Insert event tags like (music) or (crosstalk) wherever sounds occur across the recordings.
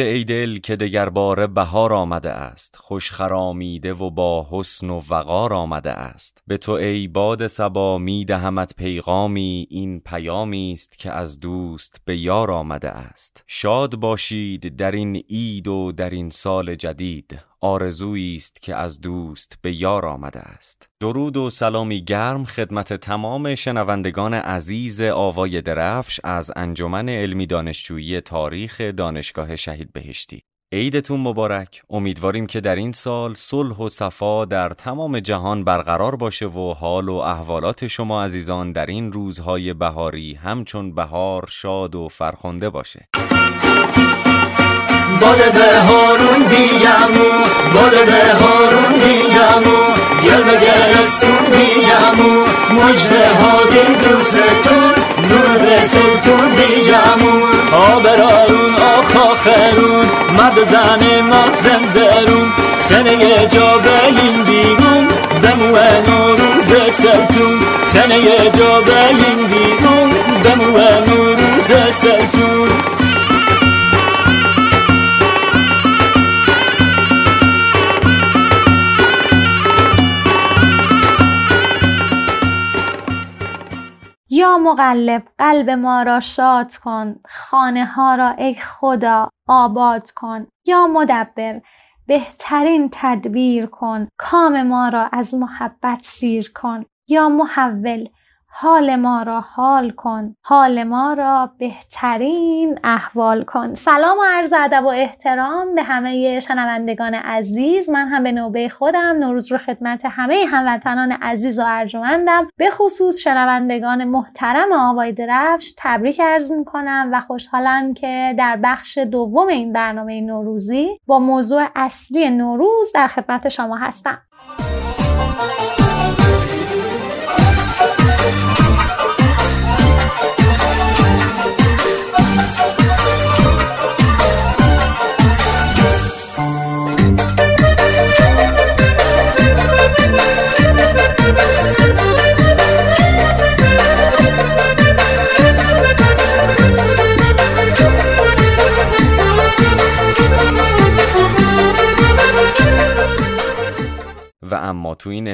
%8'de که که دگرباره بهار آمده است خوش خرامیده و با حسن و وقار آمده است. به تو ای باد سبا می دهمت پیغامی این پیامی است که از دوست به یار آمده است. شاد باشید در این عید و در این سال جدید آرزویی است که از دوست به یار آمده است. درود و سلامی گرم خدمت تمام شنوندگان عزیز آوای درفش از انجمن علمی دانشجویی تاریخ دانشگاه شهید بهشتی. عیدتون مبارک. امیدواریم که در این سال صلح و صفا در تمام جهان برقرار باشه و حال و احوالات شما عزیزان در این روزهای بهاری همچون بهار شاد و فرخنده باشه. بال بهارون دیگمو بال بهارون دیگمو گل به گلستون دیگمو مجده ها دین دوستون روز سلطون دیگمو آبرارون آخ آخرون مرد زن مغزن درون خنه جا بلین بیرون. دمو نوروز سلطون خنه جا بلین بیرون. دمو نوروز سلطون یا مقلب قلب ما را شاد کن خانه ها را ای خدا آباد کن. یا مدبر بهترین تدبیر کن. کام ما را از محبت سیر کن. یا محول حال ما را حال کن حال ما را بهترین احوال کن. سلام و عرض ادب و احترام به همه شنوندگان عزیز. من هم به نوبه خودم. نوروز رو خدمت همه هموطنان عزیز و ارجمندم. به خصوص شنوندگان محترم آوای درفش تبریک عرض می‌کنم و خوشحالم که در بخش دوم این برنامه نوروزی با موضوع اصلی نوروز در خدمت شما هستم.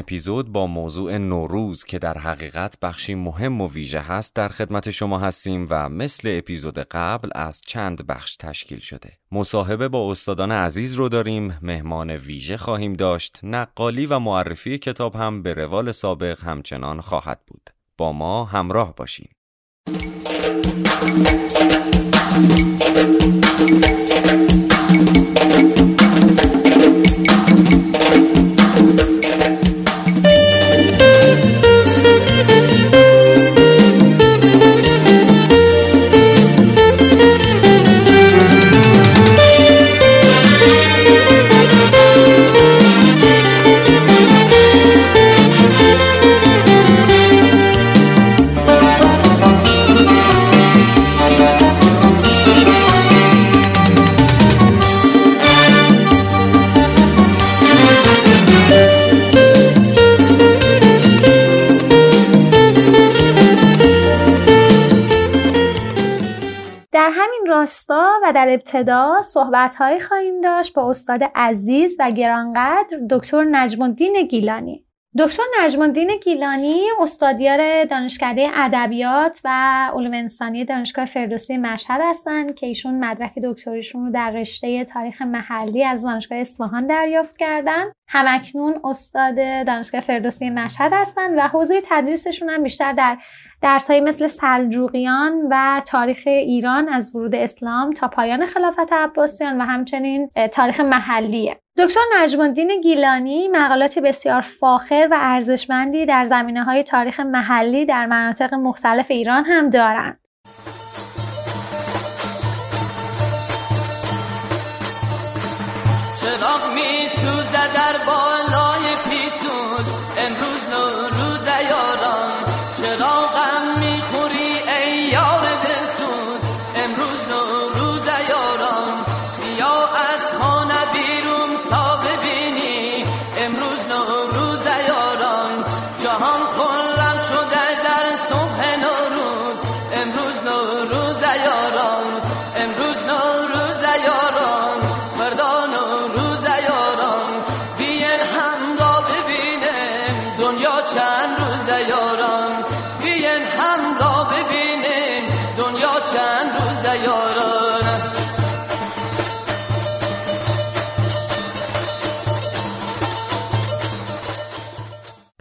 اپیزود با موضوع نوروز که در حقیقت بخشی مهم و ویژه هست در خدمت شما هستیم و مثل اپیزود قبل از چند بخش تشکیل شده. مصاحبه با استادان عزیز رو داریم مهمان ویژه خواهیم داشت نقالی و معرفی کتاب هم به روال سابق همچنان خواهد بود. با ما همراه باشیم راستا و در ابتدا صحبتهایی خواهیم داشت با استاد عزیز و گرانقدر دکتر نجم الدین گیلانی. دکتر نجم الدین گیلانی استادیار دانشکده ادبیات و علوم انسانی دانشگاه فردوسی مشهد هستند که ایشون مدرک دکتریشون رو در رشته تاریخ محلی از دانشگاه اصفهان دریافت کردند همکنون استاد دانشگاه فردوسی مشهد هستند و حوزه تدریسشون هم بیشتر در درس مثل سلجوقیان و تاریخ ایران از ورود اسلام تا پایان خلافت عباسیان و همچنین تاریخ محلیه. دکتر نجم الدین گیلانی مقالات بسیار فاخر و ارزشمندی در زمینه های تاریخ محلی در مناطق مختلف ایران هم دارند. چراغ می سوزه در بالای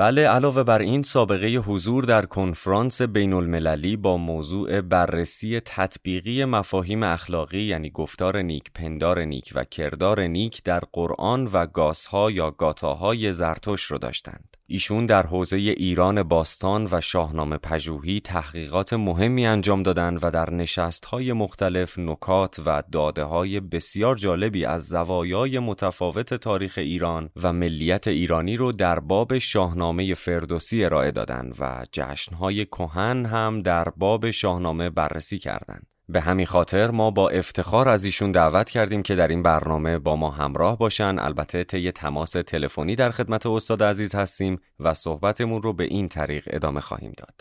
بله علاوه بر این سابقه حضور در کنفرانس بین المللی با موضوع بررسی تطبیقی مفاهیم اخلاقی یعنی گفتار نیک، پندار نیک و کردار نیک در قرآن و گاسها یا گاتاهای زرتوش رو داشتند. ایشون در حوزه ایران باستان و شاهنامه پژوهی تحقیقات مهمی انجام دادند و در نشستهای مختلف نکات و داده های بسیار جالبی از زوایای متفاوت تاریخ ایران و ملیت ایرانی رو در باب شاهنامه فردوسی ارائه دادند و جشنهای کهن هم در باب شاهنامه بررسی کردند. به همین خاطر ما با افتخار از ایشون دعوت کردیم که در این برنامه با ما همراه باشن. البته طی تماس تلفنی در خدمت استاد عزیز هستیم و صحبتمون رو به این طریق ادامه خواهیم داد.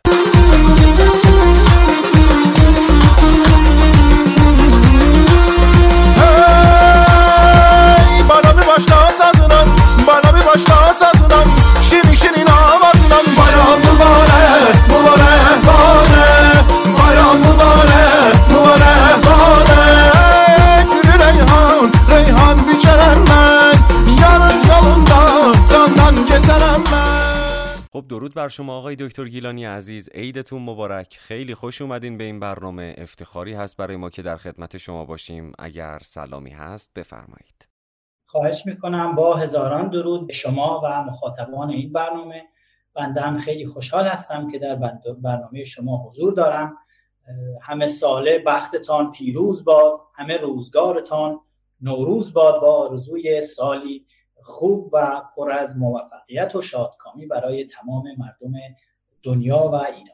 خب درود بر شما آقای دکتر گیلانی عزیز. عیدتون مبارک. خیلی خوش اومدین به این برنامه. افتخاری هست برای ما که در خدمت شما باشیم. اگر سلامی هست بفرمایید. خواهش می‌کنم. با هزاران درود به شما و مخاطبان این برنامه. بنده هم خیلی خوشحال هستم که در برنامه شما حضور دارم. همه ساله بختتان پیروز باد همه روزگارتان نوروز باد با آرزوی سالی خوب و پر از موفقیت و شادکامی برای تمام مردم دنیا و ایران.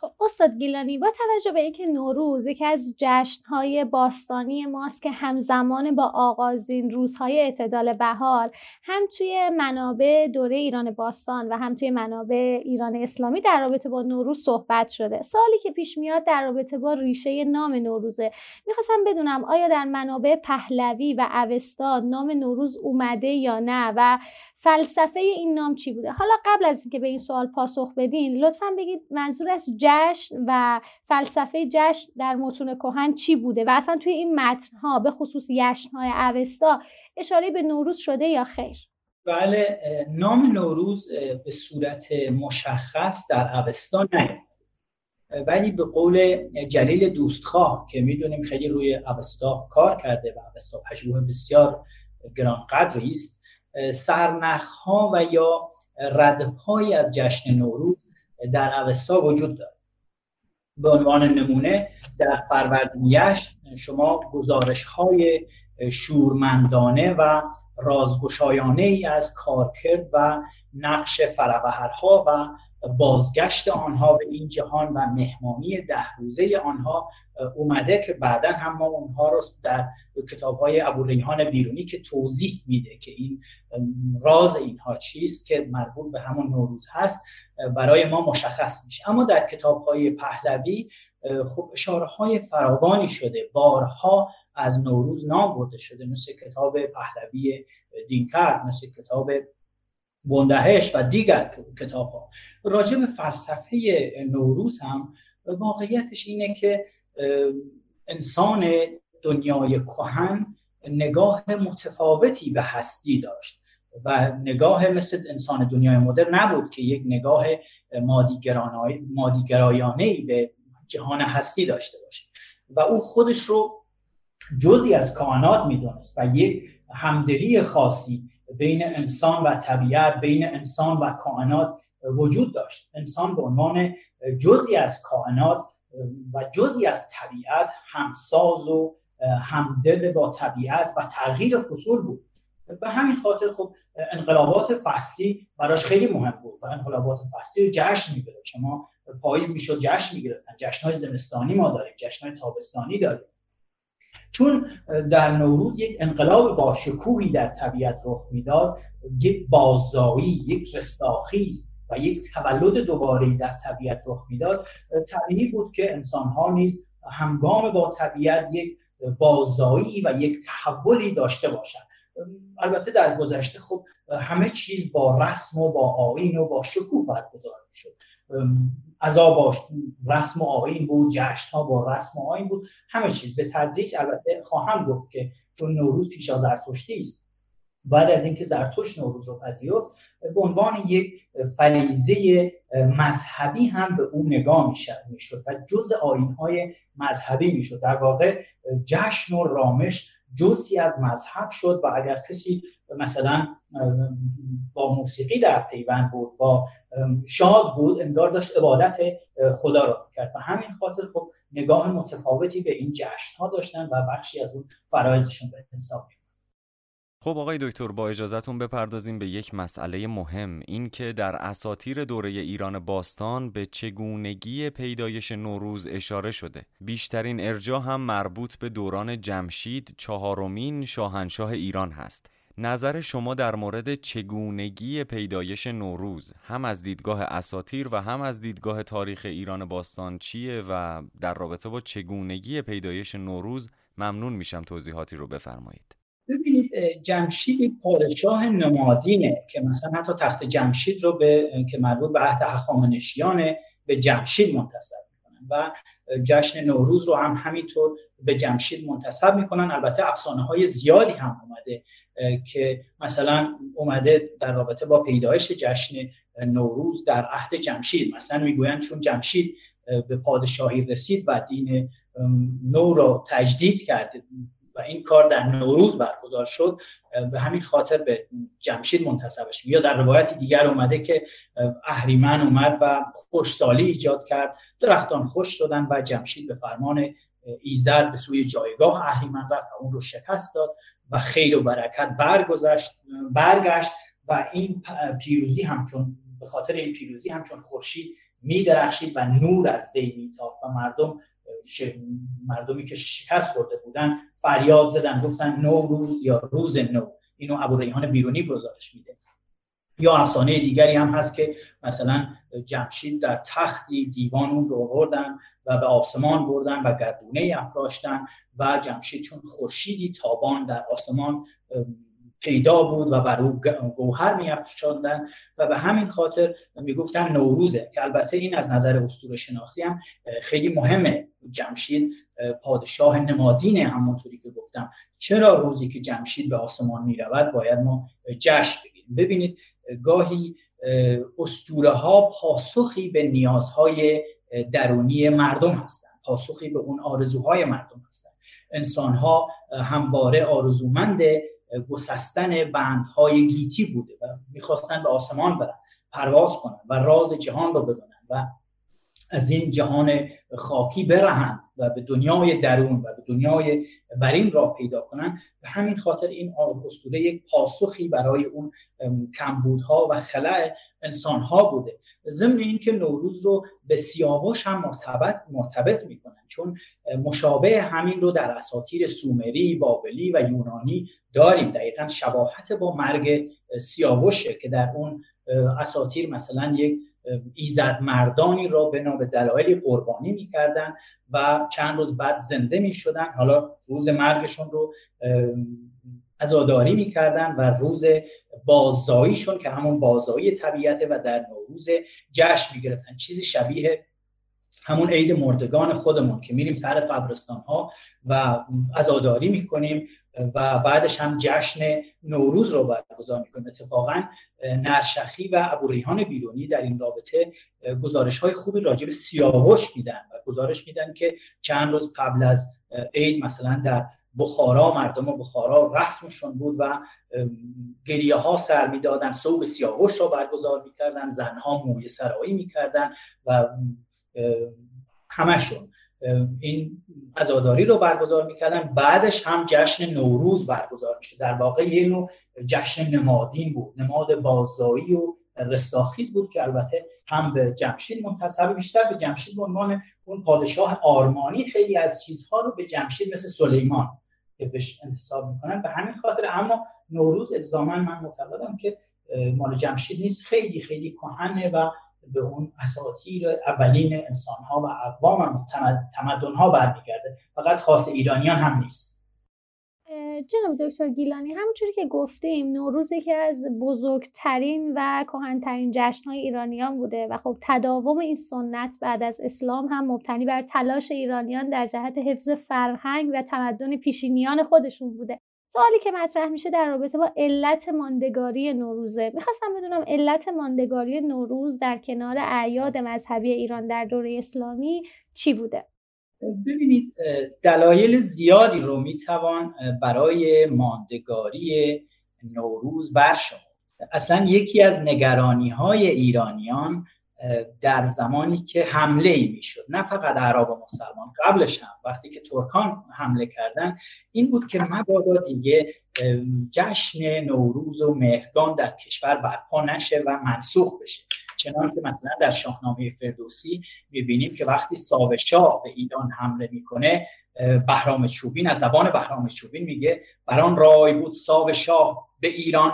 خب استاد گیلانی با توجه به اینکه نوروز یکی از جشنهای باستانی ماست که همزمان با آغازین روزهای اعتدال بهار هم توی منابع دوره ایران باستان و هم توی منابع ایران اسلامی در رابطه با نوروز صحبت شده. سالی که پیش میاد در رابطه با ریشه نام نوروزه. می‌خواستم بدونم آیا در منابع پهلوی و اوستا نام نوروز اومده یا نه و فلسفه این نام چی بوده؟ حالا قبل از اینکه به این سوال پاسخ بدین لطفا بگید منظور از جشن و فلسفه جشن در متون کهن چی بوده و اصلا توی این متنها به خصوص های اوستا اشاره به نوروز شده یا خیر؟ بله نام نوروز به صورت مشخص در اوستا نیست ولی به قول جلیل دوستخواه که می‌دونیم خیلی روی اوستا کار کرده و اوستا پژوه بسیار گرانقدری است سرنخ ها و یا ردپایی از جشن نوروز در اوستا وجود دارد. به عنوان نمونه در فروردین شما گزارش های شورمندانه و رازگشایانه ای از کارکرد و نقش فروهرها و بازگشت آنها به این جهان و مهمانی ده روزه آنها اومده که بعدا هم ما اونها رو در کتاب های ابوریحان بیرونی که توضیح میده که این راز اینها چیست که مربوط به همون نوروز هست برای ما مشخص میشه. اما در کتاب های پهلوی خب اشاره های فراوانی شده. بارها از نوروز نام برده شده. مثل کتاب پهلوی دینکرد مثل کتاب بندهش و دیگر کتاب ها راجع به فلسفه نوروز هم واقعیتش اینه که انسان دنیای کهن نگاه متفاوتی به هستی داشت و نگاه مثل انسان دنیای مدرن نبود که یک نگاه مادیگرایانه به جهان هستی داشته باشه. و او خودش رو جزی از کائنات می‌دونست و یک همدلی خاصی بین انسان و طبیعت بین انسان و کائنات وجود داشت. انسان به عنوان جزی از کائنات و جزی از طبیعت همساز و همدل با طبیعت و تغییر فصول بود. به همین خاطر خب انقلابات فصلی براش خیلی مهم بود. و انقلابات فصلی جشن می‌گرفت. شما پاییز می‌شد جشن می‌گرفتن. جشن های زمستانی ما داریم جشن های تابستانی داریم. چون در نوروز یک انقلاب با شکوهی در طبیعت رخ می‌داد یک بازایی یک رستاخیز و یک تولد دوباره در طبیعت رخ می‌داد طبیعی بود که انسان ها نیز همگام با طبیعت یک بازایی و یک تحولی داشته باشند. البته در گذشته خب همه چیز با رسم و با آین و با شکوه برگزار شد با رسم آین بود جشن ها با رسم آین بود. همه چیز به تدریج. البته خواهم گفت که چون نوروز پیش از زرتشتی است. بعد از اینکه زرتشت نوروز رو پذیرفت به عنوان یک فریزه مذهبی هم به اون نگاه می‌شد و جز های مذهبی می‌شد. در واقع جشن و رامش جزی از مذهب شد و اگر کسی مثلا با موسیقی در پیوند بود با شاد بود انگار داشت عبادت خدا را کرد و همین خاطر خب نگاه متفاوتی به این جشن ها داشتن و بخشی از اون فرایزشون به حساب خب آقای دکتر با اجازهتون بپردازیم به یک مسئله مهم این که در اساتیر دوره ایران باستان به چگونگی پیدایش نوروز اشاره شده. بیشترین ارجا هم مربوط به دوران جمشید چهارمین شاهنشاه ایران هست. نظر شما در مورد چگونگی پیدایش نوروز هم از دیدگاه اساتیر و هم از دیدگاه تاریخ ایران باستان چیه و در رابطه با چگونگی پیدایش نوروز ممنون میشم توضیحاتی رو بفرمایید. ببینید جمشید پادشاه نمادینه که مثلا حتی تخت جمشید رو به که مربوط به عهد هخامنشیانه به جمشید منتصب می‌کنن و جشن نوروز رو هم همینطور به جمشید منتصب می‌کنن. البته افسانه های زیادی هم اومده که مثلا اومده در رابطه با پیدایش جشن نوروز در عهد جمشید. مثلا می‌گویند چون جمشید به پادشاهی رسید و دین نو را تجدید کرد و این کار در نوروز برگزار شد به همین خاطر به جمشید منتصبش یا در روایت دیگر اومده که اهریمن اومد و خوشسالی ایجاد کرد. درختان خوش شدن و جمشید به فرمان ایزد به سوی جایگاه اهریمن رفت و اون رو شکست داد و خیر و برکت برگذشت برگشت و این پیروزی همچون به خاطر این پیروزی همچون خورشید می درخشید و نور از بین میتافت و مردم مردمی که شکست خورده بودن فریاد زدن گفتن نو روز یا روز نو. اینو ابو ریحان بیرونی گزارش میده. یا افسانه دیگری هم هست که مثلا جمشید در تختی دیوان رو بردن و به آسمان بردن و گردونه افراشتن و جمشید چون خورشیدی تابان در آسمان پیدا بود و بر او گوهر میافشاندن و به همین خاطر می‌گفتن نوروزه که البته این از نظر اسطوره شناختی هم خیلی مهمه. جمشید پادشاه نمادینه همونطوری که گفتم. چرا روزی که جمشید به آسمان می‌رود باید ما جشن بگیریم؟ ببینید گاهی اسطوره ها پاسخی به نیازهای درونی مردم هستند. پاسخی به اون آرزوهای مردم هستند. انسان ها همواره آرزومند گسستن بندهای گیتی بوده و می‌خواستن به آسمان برن پرواز کنن و راز جهان رو بدونن و از این جهان خاکی برهن و به دنیای درون و به دنیای برین را پیدا کنن. به همین خاطر این اسطوره یک پاسخی برای اون کمبودها و خلع انسانها بوده. ضمن اینکه نوروز رو به سیاوش هم مرتبط مرتبط می‌کنن چون مشابه همین رو در اساطیر سومری بابلی و یونانی داریم. دقیقا شباهت با مرگ سیاوشه که در اون اساطیر مثلا یک ایزد مردانی را به نام دلایلی قربانی می‌کردن و چند روز بعد زنده می‌شدن. حالا روز مرگشون رو ازاداری می‌کردن و روز بازاییشون که همون بازایی طبیعته و در نوروز جشن می‌گرفتن. چیزی شبیه همون عید مردگان خودمون که میریم سر قبرستان ها و ازاداری می‌کنیم و بعدش هم جشن نوروز رو برگزار می‌کنیم. اتفاقا نرشخی و ابوریحان بیرونی در این رابطه گزارش های خوبی راجع به سیاوش میدن و گزارش میدن که چند روز قبل از عید مثلا در بخارا مردم بخارا رسمشون بود و گریه ها سر می‌دادن. صوب سیاوش را برگزار می‌کردن. زنها موی سرایی می‌کردن و همشون. این عزاداری رو برگزار می‌کردن بعدش هم جشن نوروز برگزار میشه در واقع یه نوع جشن نمادین بود نماد بازایی و رستاخیز بود که البته هم به جمشید منتصب بیشتر به جمشید به عنوان اون پادشاه آرمانی خیلی از چیزها رو به جمشید مثل سلیمان که بهش انتصاب می‌کنن. به همین خاطر اما نوروز الزاما من معتقدم که مال جمشید نیست. خیلی خیلی کهنه و به اون اساطیر اولین انسان ها و اقوام تمدن ها برمیگرده. فقط خاص ایرانیان هم نیست. جناب دکتر گیلانی همونجوری که گفتیم نوروز یکی از بزرگترین و کهنترین جشنهای ایرانیان بوده و خب تداوم این سنت بعد از اسلام هم مبتنی بر تلاش ایرانیان در جهت حفظ فرهنگ و تمدن پیشینیان خودشون بوده. سوالی که مطرح میشه در رابطه با علت ماندگاری نوروزه. می‌خواستم بدونم علت ماندگاری نوروز در کنار اعیاد مذهبی ایران در دوره اسلامی چی بوده؟ ببینید دلایل زیادی رو می‌توان برای ماندگاری نوروز برشمرد. اصلا یکی از نگرانی های ایرانیان در زمانی که حمله ای می‌شد نه فقط عرب و مسلمان قبلش هم وقتی که ترکان حمله کردن این بود که مبادا دیگه جشن نوروز و مهرگان در کشور برپا نشه و منسوخ بشه. چنان که مثلا در شاهنامه فردوسی می‌بینیم که وقتی ساوشا به ایران حمله می‌کنه بهرام چوبین از زبان بهرام چوبین میگه بران رای بود ساوشاه به ایران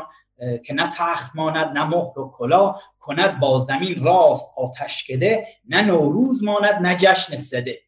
که نه تخت ماند نه مهر و کلا کند با زمین راست آتش کده نه نوروز ماند نه جشن سده.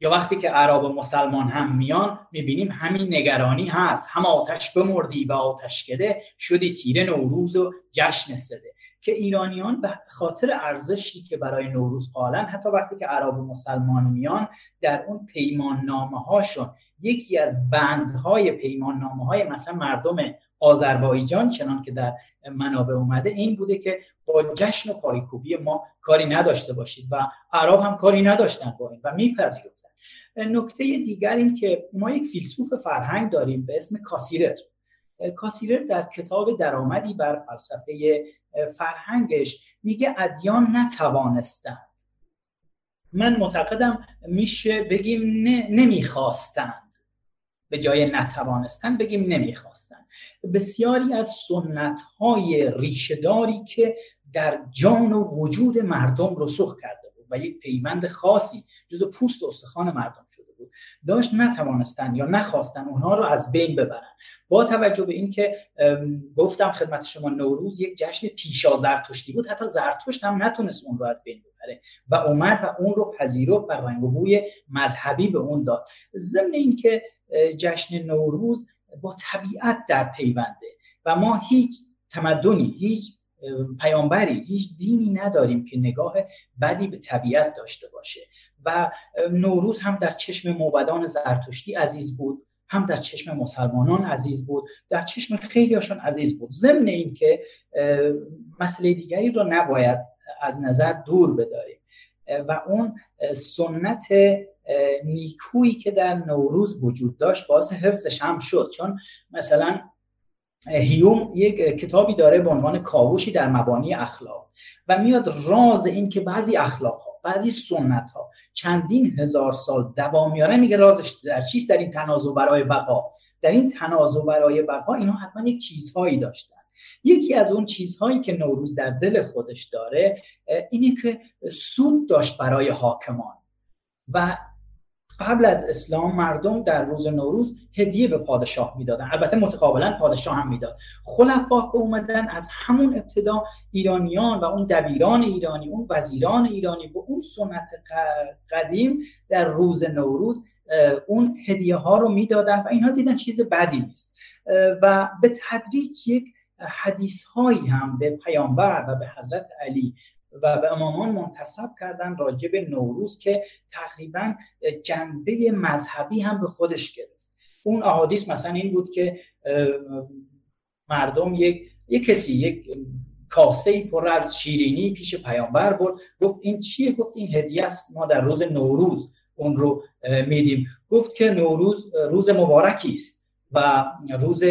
یا وقتی که عرب و مسلمان هم میان می‌بینیم همین نگرانی هست. هم آتش بمردی به آتش کده شدی تیره نوروز و جشن سده. که ایرانیان به خاطر ارزشی که برای نوروز قائلن حتی وقتی که عرب و مسلمان میان در اون پیمان نامه هاشون یکی از بندهای پیمان نامه های مثلا مردم آذربایجان چنان که در منابع اومده این بوده که با جشن و پایکوبی ما کاری نداشته باشید و عرب هم کاری نداشتن با این و میپذیرفتن. نکته دیگر این که ما یک فیلسوف فرهنگ داریم به اسم کاسیرر. کاسیرر در کتاب درآمدی بر فلسفه فرهنگش میگه ادیان نتوانستند. من معتقدم میشه بگیم نمی‌خواستند. به جای نتوانستن بگیم نمی‌خواستن. بسیاری از سنت های ریشهداری که در جان و وجود مردم رسوخ کرده بود و یک پیوند خاصی جز پوست و استخوان مردم شده بود داشت نتوانستن یا نخواستن اونها رو از بین ببرن. با توجه به اینکه گفتم خدمت شما نوروز یک جشن پیشا زرتشتی بود حتی زرتشت هم نتونست اون رو از بین ببره و اومد و اون رو پذیرفت و رنگ و بوی مذهبی به اون داد. ضمن اینکه جشن نوروز با طبیعت در پیونده. و ما هیچ تمدنی هیچ پیامبری هیچ دینی نداریم که نگاه بدی به طبیعت داشته باشه. و نوروز هم در چشم موبدان زرتشتی عزیز بود هم در چشم مسلمانان عزیز بود در چشم خیلی هاشون عزیز بود. ضمن اینکه مسئله دیگری رو نباید از نظر دور بداریم. و اون سنت نیکویی که در نوروز وجود داشت باعث حفظش هم شد. چون مثلا هیوم یک کتابی داره به عنوان کاوشی در مبانی اخلاق و میاد راز این که بعضی اخلاق ها بعضی سنت ها چندین هزار سال دوام میاره میگه رازش در چیست؟ در این تنازع برای بقا. در این تنازع برای بقا اینا حتما یک چیزهایی داشتن. یکی از اون چیزهایی که نوروز در دل خودش داره اینه که سود داشت برای حاکمان و قبل از اسلام مردم در روز نوروز هدیه به پادشاه می‌دادن. البته متقابلا پادشاه هم می‌داد. خلفا که اومدن از همون ابتدا ایرانیان و اون دبیران ایرانی اون وزیران ایرانی با اون سنت قدیم در روز نوروز اون هدیه ها رو می‌دادن و اینها دیدن چیز بدی نیست. و به تدریج یک حدیث هایی هم به پیامبر و به حضرت علی و به امامان منتصب کردن راجع به نوروز که تقریبا جنبه مذهبی هم به خودش گرفت. اون احادیث مثلا این بود که مردم یک یک کسی یک کاسه پر از شیرینی پیش پیامبر برد. گفت این چیه؟ گفت این هدیه است ما در روز نوروز اون رو میدیم. گفت که نوروز روز مبارکی است. و روز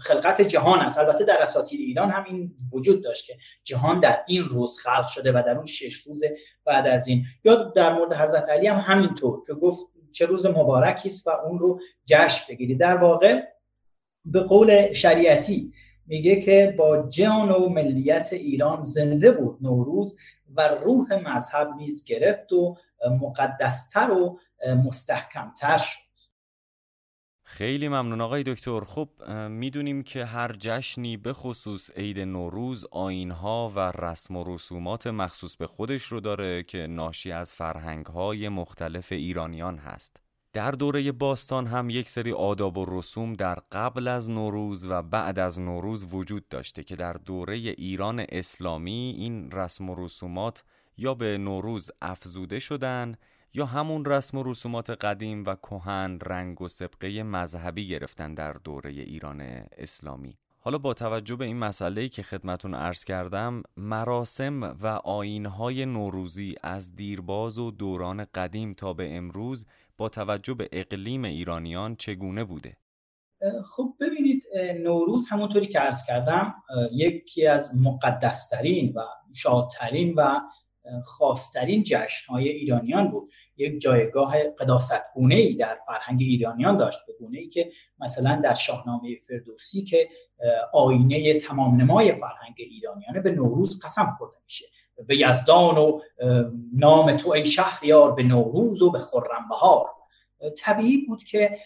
خلقت جهان است. البته در اساطیر ایران هم این وجود داشت که جهان در این روز خلق شده و در اون شش روز بعد از این. یا در مورد حضرت علی هم همینطور که گفت چه روز مبارکی است و اون رو جشن بگیری در واقع به قول شریعتی میگه که با جان و ملیت ایران زنده بود نوروز و روح مذهب نیز گرفت و مقدستر و مستحکمتر شد. خیلی ممنون. آقای دکتر خب می‌دونیم که هر جشنی به خصوص عید نوروز آینها و رسم و رسومات مخصوص به خودش رو داره که ناشی از فرهنگهای مختلف ایرانیان هست. در دوره باستان هم یک سری آداب و رسوم در قبل از نوروز و بعد از نوروز وجود داشته که در دوره ایران اسلامی این رسم و رسومات یا به نوروز افزوده شدن یا همون رسم و رسومات قدیم و کهن رنگ و سبقه مذهبی گرفتن در دوره ایران اسلامی حالا با توجه به این مسئله که خدمتون عرض کردم مراسم و آینهای نوروزی از دیرباز و دوران قدیم تا به امروز با توجه به اقلیم ایرانیان چگونه بوده؟ خب ببینید نوروز همونطوری که عرض کردم یکی از مقدسترین و شادترین و خاصترین های ایرانیان بود. یک جایگاه قداست ای در فرهنگ ایرانیان داشت به گونه ای که مثلا در شاهنامه فردوسی که آینه تمام نمای فرهنگ ایرانیانه به نوروز قسم خورده میشه. به یزدان و نام تو ای شهریار به نوروز و به خرم بهار طبیعی بود که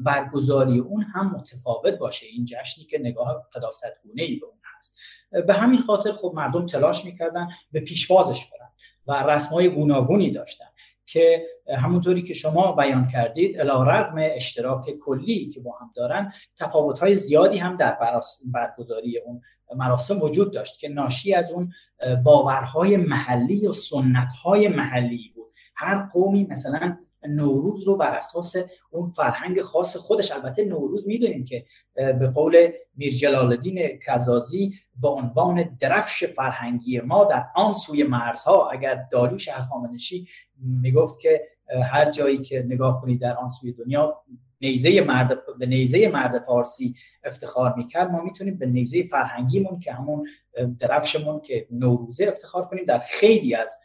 برگزاری اون هم متفاوت باشه. این جشنی که نگاه قداست ای به اون هست. به همین خاطر خب مردم تلاش می‌کردن به پیشوازش برن و رسمای گوناگونی داشتن که همونطوری که شما بیان کردید رغم اشتراک کلی که با هم دارن تفاوت‌های زیادی هم در برگزاری اون مراسم وجود داشت که ناشی از اون باورهای محلی و سنت‌های محلی بود. هر قومی مثلا نوروز رو بر اساس اون فرهنگ خاص خودش. البته نوروز می‌دونیم که به قول میر جلال الدین کزازی با عنوان درفش فرهنگی ما در آن سوی مرزها اگر داریوش هخامنشی می‌گفت که هر جایی که نگاه کنید در آن سوی دنیا نیزه مرد به نیزه مرد پارسی افتخار می‌کرد ما می‌تونیم به نیزه فرهنگیمون که همون درفشمون که نوروزه افتخار کنیم در خیلی از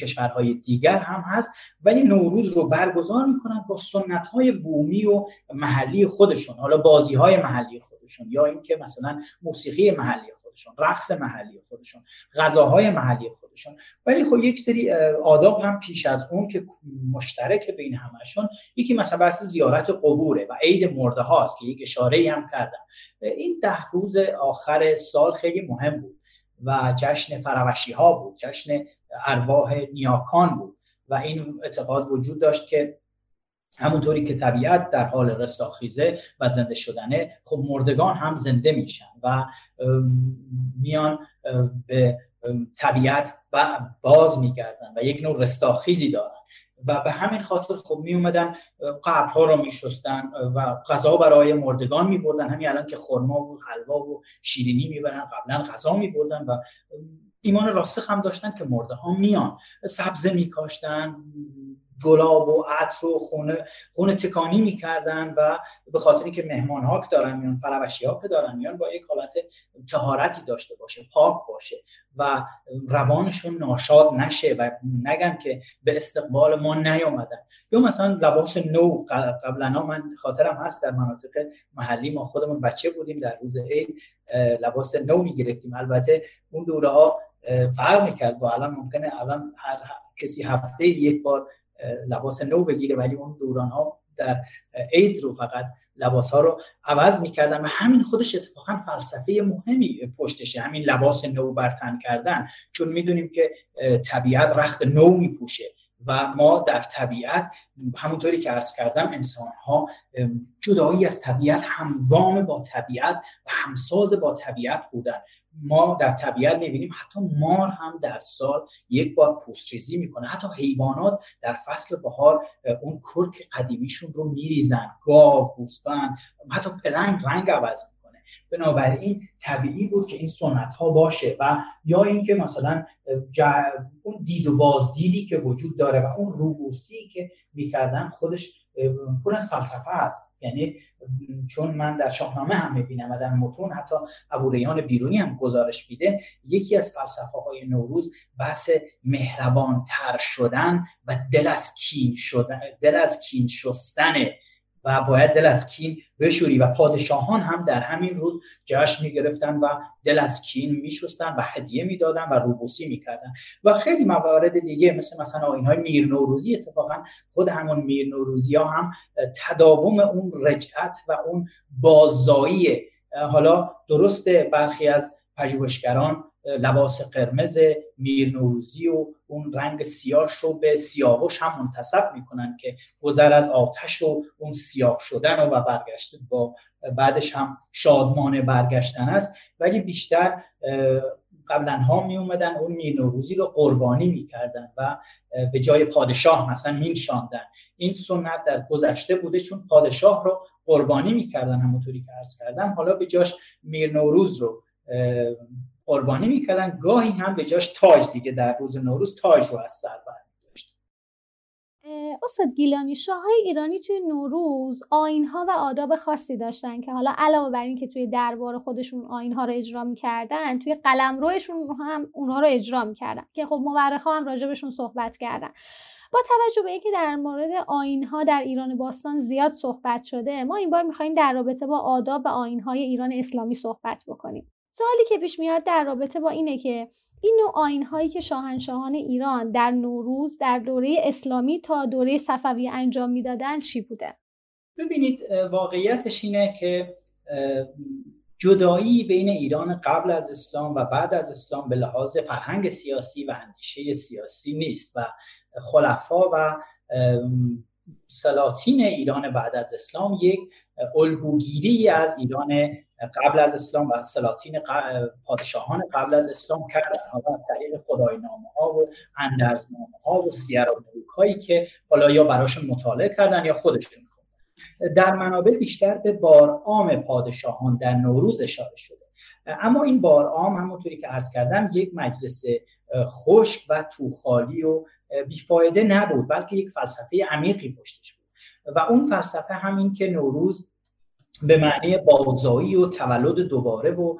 کشورهای دیگر هم هست. ولی نوروز رو برگزار می‌کنن با سنت های بومی و محلی خودشون. حالا بازی های محلی خودشون یا اینکه مثلا موسیقی محلی خودشون رقص محلی خودشون غذاهای محلی خودشون. ولی خب یک سری آداب هم پیش از اون که مشترک بین همشون یکی مثلا بحث زیارت قبوره و عید مرده هاست که یک اشاره هم کردم. این ده روز آخر سال خیلی مهم بود و جشن فروشی ها بود جشن ارواح نیاکان بود. و این اعتقاد وجود داشت که همونطوری که طبیعت در حال رستاخیزه و زنده شدنه خب مردگان هم زنده میشن و میان به طبیعت باز میگردن و یک نوع رستاخیزی دارن. و به همین خاطر خب می اومدن قبرها رو میشستن و غذا برای مردگان می بردن همین الان که خرما و حلوا و شیرینی می‌برن قبلا غذا می بردن و ایمان راسخ هم داشتن که مرده ها میان. سبزه میکاشتن گلاب و عطر و خونه خونه تکانی می‌کردن و به خاطر اینکه مهمان ها که دارن میان فروشی ها که دارن میان با یک حالت تهارتی داشته باشه پاک باشه و روانشون ناشاد نشه و نگن که به استقبال ما نیامدن. یا مثلا لباس نو قبلا من خاطرم هست در مناطق محلی ما خودمون بچه بودیم در روز عید لباس نو می‌گرفتیم. البته اون دوره ها فرق می‌کرد. و الان ممکنه الان هر کسی هفته یک بار لباس نو بگیره ولی اون دوران ها در عید رو فقط لباس ها رو عوض می‌کردن و همین خودش اتفاقا فلسفه مهمی پشتشه. همین لباس نو برتن کردن. چون می‌دونیم که طبیعت رخت نو میپوشه و ما در طبیعت همونطوری که ارز کردم انسان ها جدایی از طبیعت همگام با طبیعت و همساز با طبیعت بودن. ما در طبیعت می‌بینیم حتی مار هم در سال یک بار پوستریزی می‌کنه. حتی حیوانات در فصل بهار اون کرک قدیمیشون رو میریزن. گاو گوسفند حتی پلنگ رنگ عوض بنابراین طبیعی بود که این سنت ها باشه و یا اینکه مثلا اون دید و بازدیدی که وجود داره و اون روبوسی که می‌کردن خودش پر از فلسفه است. یعنی چون من در شاهنامه هم می‌بینم و در متون حتی ابو ریان بیرونی هم گزارش میده یکی از فلسفه های نوروز بحث مهربان تر شدن و دل از کین شدن دل از کین شستنه و باید دل از کین بشوری. و پادشاهان هم در همین روز جشن می‌گرفتن و دل از کین میشستن و هدیه می‌دادن و روبوسی می‌کردن. و خیلی موارد دیگه مثل مثلا آین های میر نوروزی اتفاقا خود همون میر نوروزی ها هم تداوم اون رجعت و اون بازایی حالا درسته برخی از پژوهشگران لباس قرمز میر نوروزی و اون رنگ سیاش رو به سیاوش هم منتصب می‌کنن که گذر از آتش و اون سیاه شدن و برگشت با بعدش هم شادمان برگشتن است. ولی بیشتر قبلا ها می اومدن اون میر نوروزی رو قربانی می‌کردن و به جای پادشاه مثلا مینشاندن. این سنت در گذشته بوده چون پادشاه رو قربانی می‌کردن همونطوری که عرض کردم. حالا به جاش میر نوروز رو قربانی می‌کردن. گاهی هم به جاش تاج دیگه در روز نوروز تاج رو از سر استاد گیلانی های ایرانی توی نوروز آینها و آداب خاصی داشتن که حالا علاوه بر اینکه توی دربار خودشون آینها رو اجرا می‌کردن توی قلمروشون هم اونها رو اجرا می‌کردن که خب مورخا هم راجبشون صحبت کردن. با توجه به اینکه در مورد آینها در ایران باستان زیاد صحبت شده ما این بار می‌خوایم در رابطه با آداب و آینهای ایران اسلامی صحبت بکنیم. سوالی که پیش میاد در رابطه با اینه که این نوع آین هایی که شاهنشاهان ایران در نوروز در دوره اسلامی تا دوره صفوی انجام می‌دادن چی بوده؟ ببینید واقعیتش اینه که جدایی بین ایران قبل از اسلام و بعد از اسلام به لحاظ فرهنگ سیاسی و اندیشه سیاسی نیست و خلفا و سلاطین ایران بعد از اسلام یک الگوگیری از ایران قبل از اسلام و سلاطین پادشاهان قبل از اسلام کردن. حالا از طریق خداینامه ها و اندرزنامه ها و سیر و هایی که حالا یا براشون مطالعه کردن یا خودشون در منابع بیشتر به بارعام پادشاهان در نوروز اشاره شده. اما این بارعام همونطوری که عرض کردم یک مجلس خشک و توخالی و بیفایده نبود بلکه یک فلسفه عمیقی پشتش بود. و اون فلسفه همین که نوروز به معنی بازایی و تولد دوباره و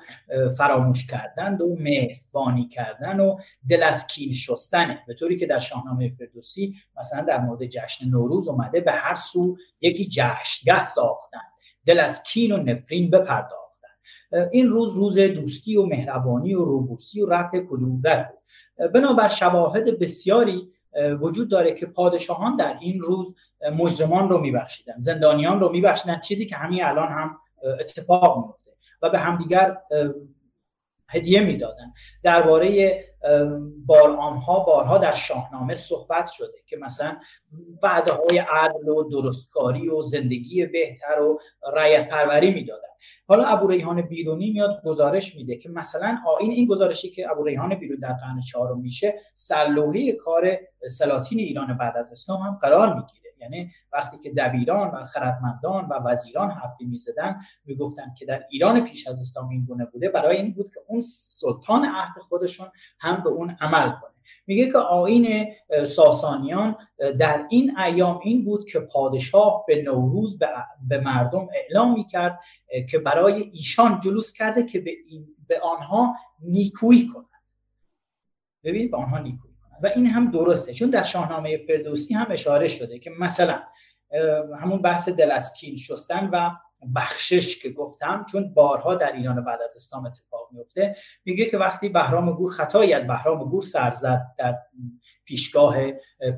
فراموش کردن و مهربانی کردن و دل از کین شستنه به طوری که در شاهنامه فردوسی مثلا در مورد جشن نوروز اومده به هر سو یکی جشنگه ساختن. دل از کین و نفرین بپرداختن. این روز روز دوستی و مهربانی و روبوسی و رفع کدورت بود. بنابر شواهد بسیاری وجود داره که پادشاهان در این روز مجرمان رو میبخشیدن زندانیان رو میبخشیدن چیزی که همین الان هم اتفاق میفته و به همدیگر هدیه می‌دادن. درباره بارعام ها بارها در شاهنامه صحبت شده که مثلا وعده های عدل و درستکاری و زندگی بهتر و رعیت پروری می‌دادن. حالا ابو ریحان بیرونی میاد گزارش میده که مثلا آین این گزارشی که ابو ریحان بیرون در قرن چهارم میشه سرلوحه کار سلاطین ایران بعد از اسلام هم قرار می‌گیره. یعنی وقتی که دبیران و خردمندان و وزیران حرفی می‌زدن می‌گفتن که در ایران پیش از اسلام این گونه بوده برای این بود که اون سلطان عهد خودشون هم به اون عمل کنه. میگه که آین ساسانیان در این ایام این بود که پادشاه به نوروز به مردم اعلام می‌کرد که برای ایشان جلوس کرده که به, به آنها نیکویی کند. ببینید به آنها نیکویی و این هم درسته. چون در شاهنامه فردوسی هم اشاره شده که مثلا همون بحث دل از کین شستن و بخشش که گفتم چون بارها در ایران بعد از اسلام اتفاق میفته میگه که وقتی بهرام گور خطایی از بهرام گور سر زد در پیشگاه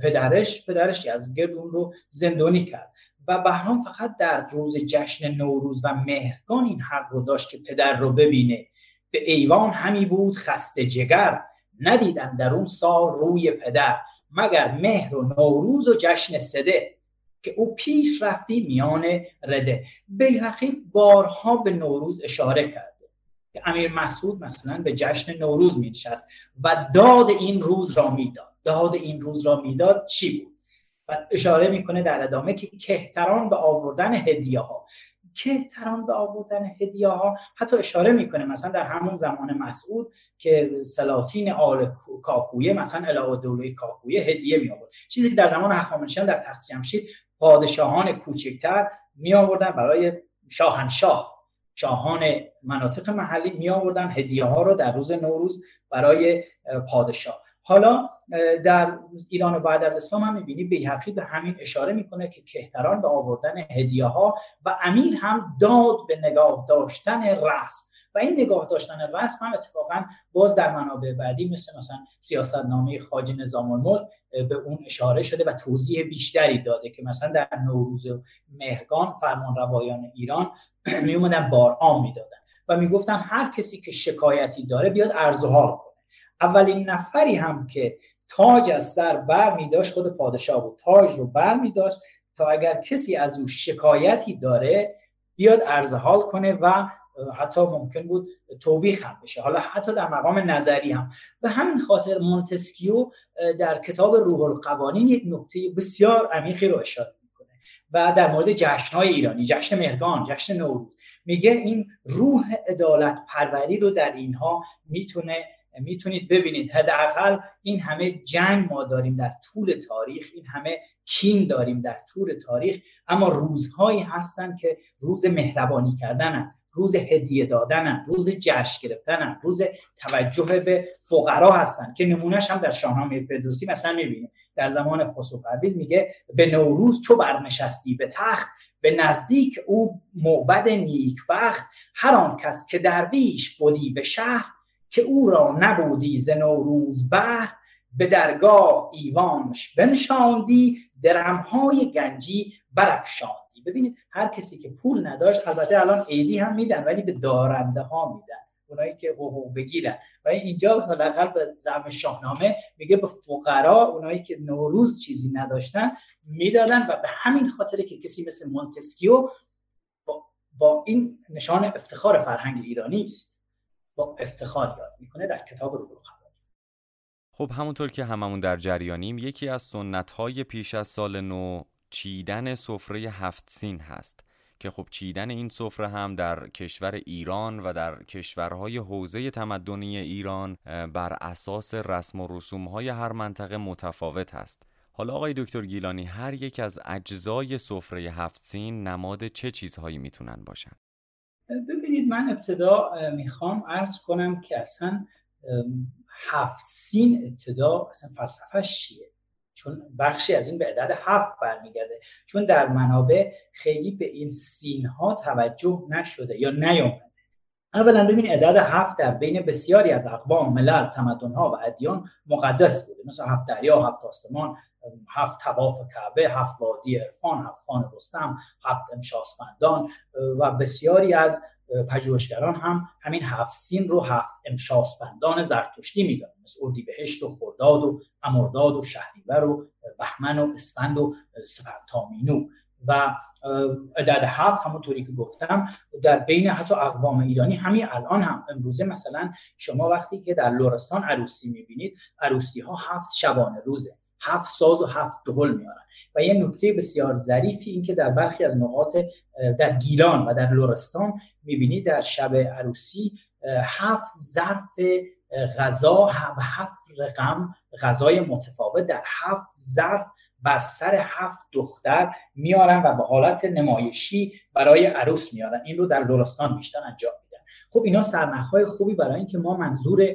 پدرش پدرش از اون رو زندانی کرد. و بهرام فقط در روز جشن نوروز و مهرگان این حق رو داشت که پدر رو ببینه. به ایوان همی بود خسته جگر. ندیدم در اون سال روی پدر مگر مهر و نوروز و جشن سده که او پیش رفتی میان رده. بیحقی بارها به نوروز اشاره کرده که امیر مسعود مثلا به جشن نوروز می و داد این روز را می‌داد. داد این روز را می‌داد چی بود؟ و اشاره می‌کنه در ادامه که کهتران به آوردن هدیه ها کهتران به آوردن هدیه ها حتی اشاره می‌کنه مثلا در همون زمان مسعود که سلاطین آل کاکویه مثلا اله دوله کاکویه هدیه می آورد چیزی که در زمان هخامنشیان در تخت جمشید پادشاهان کوچکتر می آوردن برای شاهنشاه. شاهان مناطق محلی می آوردن هدیه ها رو در روز نوروز برای پادشاه. حالا در ایران و بعد از اسلام هم می‌بینی بیحقی به همین اشاره می‌کنه که کهتران به آوردن هدیه ها و امیر هم داد به نگاه داشتن رسم و این نگاه داشتن رسم هم اتفاقا باز در منابع بعدی مثل مثلا سیاست نامه خاج نظام الملک به اون اشاره شده و توضیح بیشتری داده که مثلا در نوروز مهرگان فرمان روایان ایران (clears throat) می اومدن بار عام می‌دادن. و می‌گفتن هر کسی که شکایتی داره بیاد ارزحال اولین نفری هم که تاج از سر بر می داشت خود پادشاه بود. تاج رو بر می داشت تا اگر کسی از او شکایتی داره بیاد حال کنه و حتی ممکن بود توبیخ هم بشه. حالا حتی در مقام نظری هم. به همین خاطر مونتسکیو در کتاب روح القوانین یک نکته بسیار عمیقی رو اشاره می‌کنه و در مورد جشنهای ایرانی جشن مهرگان جشن نوروز. میگه این روح عدالت پروری رو در اینها می‌تونه می‌تونید ببینید حداقل این همه جنگ ما داریم در طول تاریخ این همه کین داریم در طول تاریخ اما روزهایی هستن که روز مهربانی کردنن روز هدیه دادنن روز جشن گرفتنن روز توجه به فقرا هستن که نمونهش هم در شاهنامه فردوسی مثلا می‌بینیم. در زمان خسرو پرویز میگه به نوروز چو برنشستی به تخت به نزدیک او معبد نیکبخت هر آن کس که درویش بودی به شهر که او را نبودی ز نوروز بر به درگاه ایوانش بنشاندی درمهای گنجی برافشاندی. ببینید هر کسی که پول نداشت البته الان عیدی هم میدن ولی به دارنده ها میدن. اونایی که حقوق بگیرن. و اینجا حداقل به زم شاهنامه میگه به فقرا اونایی که نوروز چیزی نداشتن می‌دادن و به همین خاطره که کسی مثل مونتسکیو با, با این نشان افتخار فرهنگ ایرانی است. با افتخار یاد می‌کنه در کتاب رو خب همونطور که هممون در جریانیم یکی از سنت های پیش از سال نو چیدن سفره هفت سین هست که خب چیدن این سفره هم در کشور ایران و در کشورهای حوزه تمدنی ایران بر اساس رسم و رسوم های هر منطقه متفاوت هست. حالا آقای دکتر گیلانی هر یک از اجزای سفره هفت سین نماد چه چیزهایی می‌تونن باشن؟ ببینید من ابتدا می‌خوام عرض کنم که اصلا هفت سین ابتدا اصلا فلسفهش چیه؟ چون بخشی از این به عدد هفت برمیگرده. چون در منابع خیلی به این سین ها توجه نشده یا نیامده. اولا ببین عدد هفت در بین بسیاری از اقوام ملل تمدن ها و ادیان مقدس بوده. مثل هفت دریا هفت آسمان هفت تواف کعبه هفت وادی عرفان هفت خان رستم هفت امشاسپندان و بسیاری از پژوهشگران هم همین هفت سین رو هفت امشاسپندان زرتشتی میدن مثل اردیبهشت و خرداد و امرداد و شهریور و بهمن و اسفند و سپنتامینو و عدد هفت همونطوری که گفتم در بین حتی اقوام ایرانی همین الان هم. امروزه مثلا شما وقتی که در لورستان عروسی می‌بینید عروسی ها هفت شبانه روزه. هفت ساز و هفت دهل میارن. و یه نکته بسیار ظریفی این که در برخی از نقاط در گیلان و در لورستان می‌بینید در شب عروسی هفت ظرف غذا و هفت رقم غذای متفاوت در هفت ظرف بر سر هفت دختر میارن و به حالت نمایشی برای عروس میارن. این رو در لورستان بیشتر انجام خب اینا سرنخهای خوبی برای اینکه ما منظور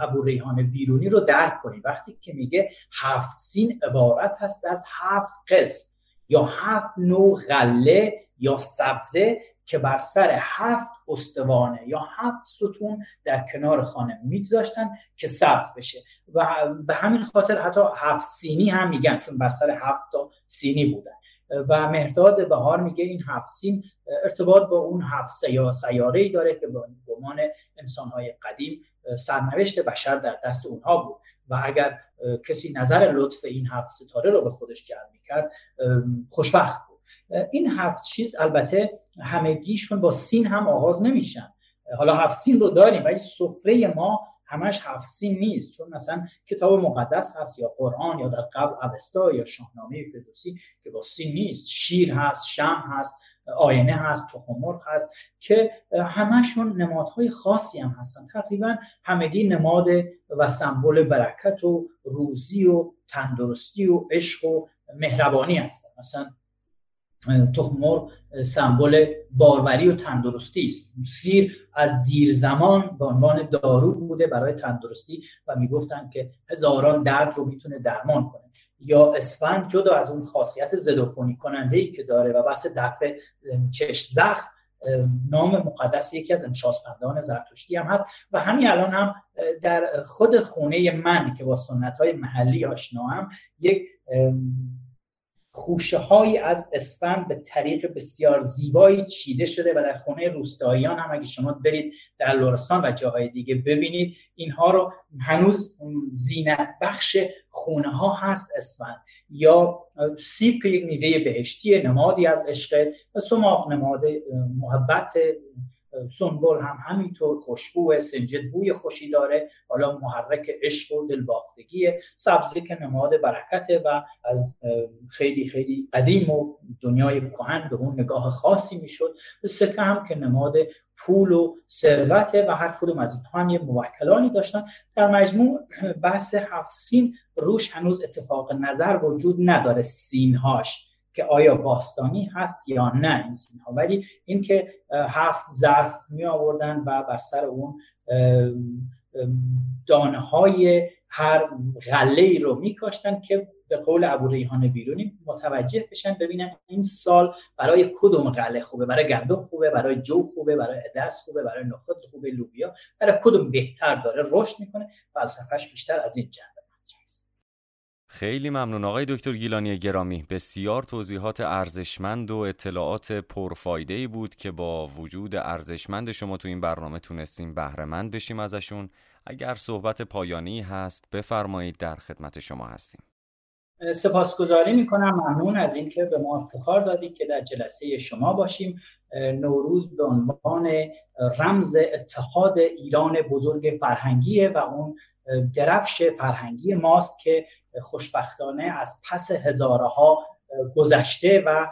ابو ریحان بیرونی رو درک کنیم. وقتی که میگه هفت سین عبارت هست از هفت قسم یا هفت نوع غله یا سبزه که بر سر هفت استوانه یا هفت ستون در کنار خانه میگذاشتن که سبز بشه. و به همین خاطر حتی هفت سینی هم میگن چون بر سر هفت تا سینی بودن. و مهداد بهار میگه این هفت سین ارتباط با اون هفت سیاره ای داره که به گمان انسانهای قدیم سرنوشت بشر در دست اونها بود. و اگر کسی نظر لطف این هفت ستاره رو به خودش جلب می‌کرد خوشبخت بود. این هفت چیز البته همگیشون با سین هم آغاز نمیشن. حالا هفت سین رو داریم ولی سفره ما همش سین نیست. چون مثلا کتاب مقدس هست یا قرآن یا در قبل اوستا یا شاهنامه فردوسی که با سین نیست. شیر هست شم هست آینه هست تخم هست که همشون نمادهای خاصی هم هستن. تقریبا همگی نماد و سمبل برکت و روزی و تندرستی و عشق و مهربانی هستن. مثلا تخم مرغ سمبل باروری و تندرستی است. سیر از دیر زمان به عنوان دارو بوده برای تندرستی و می‌گفتن که هزاران درد رو می‌تونه درمان کنه. یا اسفند جدا از اون خاصیت زدوفونی کننده ای که داره و بحث دفع چشم زخم نام مقدس یکی از انشاسپندان زرتشتی هم هست. و همین الان هم در خود خونه من که با سنت های محلی آشنا هم یک خوشه هایی از اسفند به طریق بسیار زیبایی چیده شده و در خونه روستاییان هم اگه شما برید در لورستان و جاهای دیگه ببینید اینها رو هنوز زینت بخش خونه ها هست اسفند. یا سیب که یک میوه بهشتی نمادی از عشق و سماق نماد محبت سنبل هم همینطور خوشبو سنجد بوی خوشی داره. حالا محرک عشق و دلباختگیه سبزه که نماد برکته و از خیلی خیلی قدیم و دنیای کهن به اون نگاه خاصی می‌شد. سکه هم که نماد پول و ثروت و هر کدوم از اینها هم یه موکلانی داشتن. در مجموع بحث هفت سین روش هنوز اتفاق نظر وجود نداره سینهاش. که آیا باستانی هست یا نه این سینها ولی اینکه هفت ظرف می آوردن و بر سر اون دانه های هر غله ای رو میکاشتن که به قول ابو ریحان بیرونی متوجه بشن ببینن این سال برای کدوم قله خوبه. برای گندم خوبه برای جو خوبه برای عدس خوبه برای نخود خوبه لوبیا. برای کدوم بهتر داره رشد می‌کنه. فلسفهش بیشتر از این جنبه خیلی ممنون آقای دکتر گیلانی گرامی. بسیار توضیحات ارزشمند و اطلاعات پرفایده بود که با وجود ارزشمند شما تو این برنامه تونستیم بهرهمند بشیم ازشون. اگر صحبت پایانی هست بفرمایید در خدمت شما هستیم. سپاسگزاری می‌کنم. ممنون از اینکه به ما افتخار دادید که در جلسه شما باشیم. نوروز به عنوان رمز اتحاد ایران بزرگ فرهنگیه و اون درفش فرهنگی ماست که خوشبختانه از پس هزارها گذشته و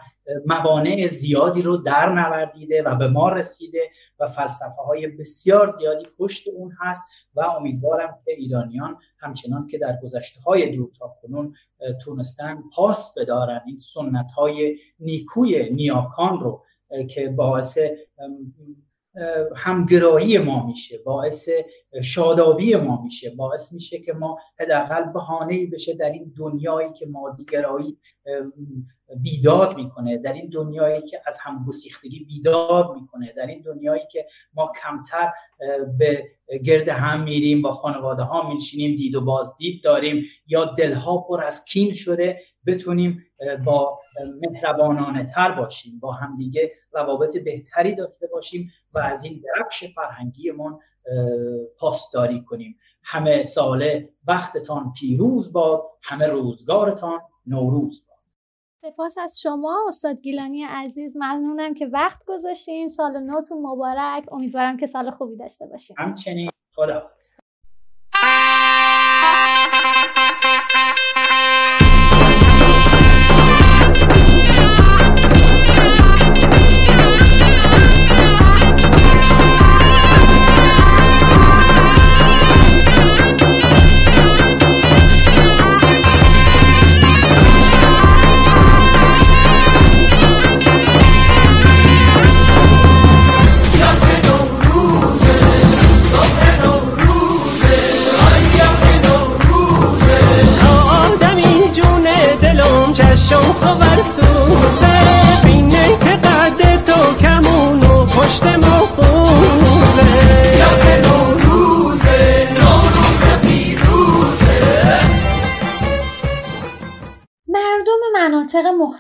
موانع زیادی رو در نوردیده و به ما رسیده و فلسفه های بسیار زیادی پشت اون هست و امیدوارم که ایرانیان همچنان که در گذشته های دور تا کنون تونستن پاس بدارن این سنت های نیکوی نیاکان رو که باعث همگرایی ما میشه باعث شادابی ما میشه باعث میشه که ما حداقل بهانه بشه در این دنیایی که مادیگرایی بیداد می‌کنه. در این دنیایی که از همگسیختگی بیداد می‌کنه. در این دنیایی که ما کمتر به گرد هم میریم با خانواده ها میشینیم دید و بازدید داریم یا دلها پر از کین شده بتونیم با مهربانانه تر باشیم با همدیگه روابط بهتری داشته باشیم و از این درفش فرهنگیمان پاسداری کنیم. همه ساله وقتتان پیروز باد همه روزگارتان نوروز باد. سپاس از شما استاد گیلانی عزیز. ممنونم که وقت گذاشتین. سال نوتون مبارک. امیدوارم که سال خوبی داشته باشیم همچنین خدا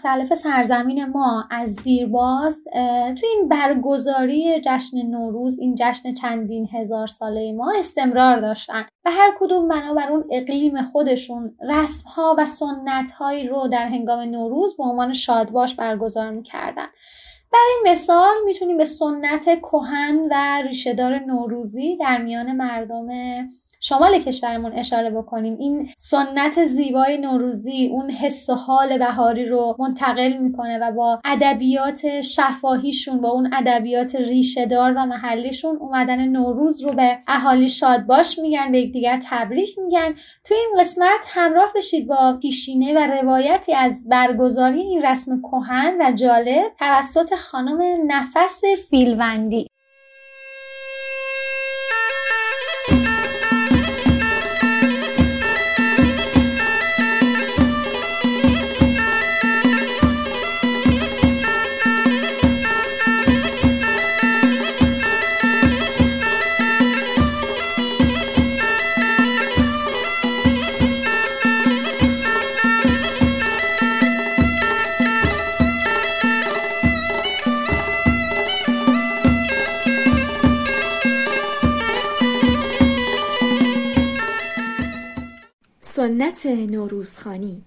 مختلف سرزمین ما از دیرباز توی این برگزاری جشن نوروز این جشن چندین هزار ساله ما استمرار داشتن و هر کدوم بنابر اون اقلیم خودشون رسم ها و سنت هایی رو در هنگام نوروز به عنوان شادباش برگزار می‌کردن. برای مثال می‌تونیم به سنت کهن و ریشهدار نوروزی در میان مردم شمال کشورمون اشاره بکنیم این سنت زیبای نوروزی اون حس و حال بهاری رو منتقل می‌کنه و با ادبیات شفاهیشون با اون ادبیات ریشهدار و محلیشون اومدن نوروز رو به اهالی شادباش میگن به یکدیگر تبریک میگن. توی این قسمت همراه بشید با پیشینه و روایتی از برگزاری این رسم کهن و جالب توسط خانم نفس فیلوندی. سنت نوروزخانی.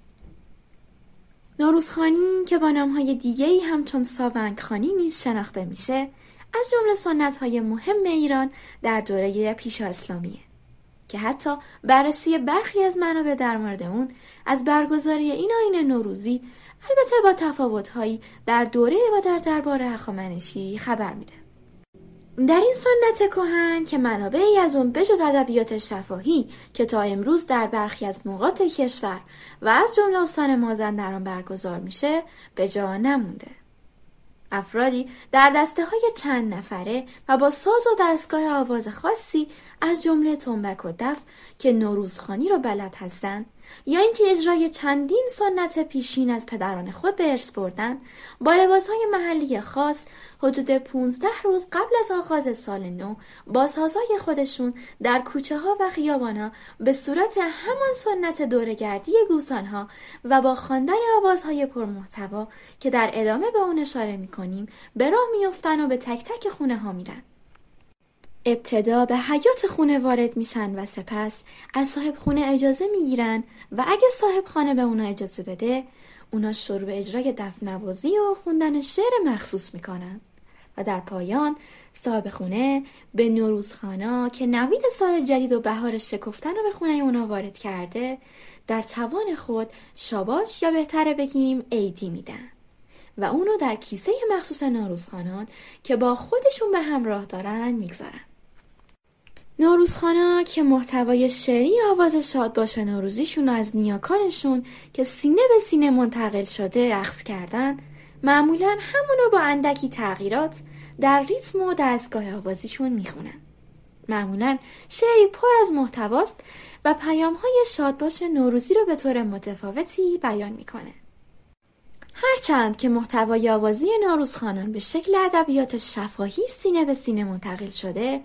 نوروزخانی که با نامهای دیگه همچون ساونگخانی نیز شناخته میشه از جمله سنت های مهم ایران در دوره پیشا اسلامیه که حتی بررسی برخی از منابع در مورد اون از برگزاری این آین نوروزی البته با تفاوتهایی در دوره و در دربار هخامنشی خبر میده. در این سنت کهن که منابعی از اون بجز ادبیات شفاهی که تا امروز در برخی از نقاط کشور و از جمله استان مازندران برگزار میشه به جا نمونده. افرادی در دسته های چند نفره و با ساز و دستگاه آواز خاصی از جمله تنبک و دف که نوروزخانی رو بلد هستند یا اینکه اجرای چندین سنت پیشین از پدران خود به ارث بردن با لباسهای محلی خاص حدود 15 روز قبل از آغاز سال نو با سازهای خودشون در کوچه ها و خیابان به صورت همان سنت دورگردی گوسان ها و با خواندن آوازهای پرمحتوا که در ادامه به اون اشاره می‌کنیم به راه میافتن و به تک تک خونه ها میرن. ابتدا به حیات خونه وارد میشن و سپس از صاحب خونه اجازه می‌گیرن و اگه صاحب خانه به اونا اجازه بده اونا شروع به اجرای دفنوازی و خوندن شعر مخصوص می‌کنن. و در پایان صاحب خونه به نوروزخانا که نوید سال جدید و بهار شکفتن رو به خونه اونا وارد کرده در توان خود شاباش یا بهتره بگیم ایدی میدن. و اونو در کیسه مخصوص نوروزخانان که با خودشون به همراه دارن می‌گذارن. نوروزخانا که محتوای شعری آواز شاد باشه نوروزیشون از نیاکانشون که سینه به سینه منتقل شده اخذ کردن معمولا همونو با اندکی تغییرات در ریتم و دستگاه آوازیشون می‌خونن معمولا شعری پر از محتواست و پیام های شادباش نوروزی رو به طور متفاوتی بیان می‌کنه. هرچند که محتوای آوازی نوروزخانان به شکل ادبیات شفاهی سینه به سینه منتقل شده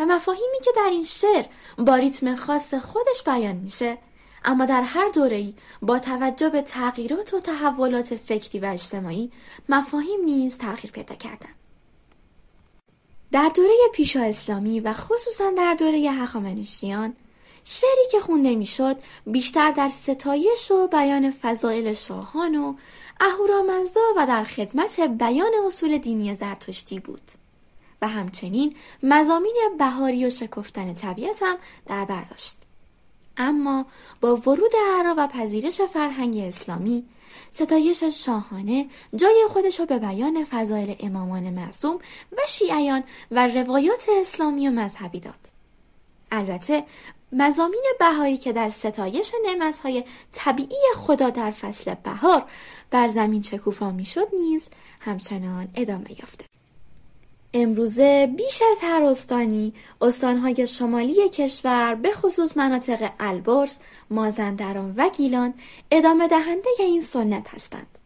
و مفاهیمی که در این شعر با ریتم خاص خودش بیان میشه اما در هر دوره‌ای با توجه به تغییرات و تحولات فکری و اجتماعی مفاهیم نیز تغییر پیدا کردن. در دوره پیشا اسلامی و خصوصا در دوره هخامنشیان شعری که خونده می‌شد بیشتر در ستایش و بیان فضایل شاهان و اهورامزدا و در خدمت بیان اصول دینی زرتشتی بود. و همچنین مزامین بهاری و شکفتن طبیعت هم در برداشت. اما با ورود اعرا و پذیرش فرهنگ اسلامی ستایش شاهانه جای خودش رو به بیان فضایل امامان معصوم و شیعیان و روایات اسلامی و مذهبی داد. البته مزامین بهاری که در ستایش نعمتهای طبیعی خدا در فصل بهار بر زمین شکوفا می‌شد نیز همچنان ادامه یافته. امروزه بیش از هر استانی استانهای شمالی کشور به خصوص مناطق البرز، مازندران و گیلان ادامه دهنده این سنت هستند.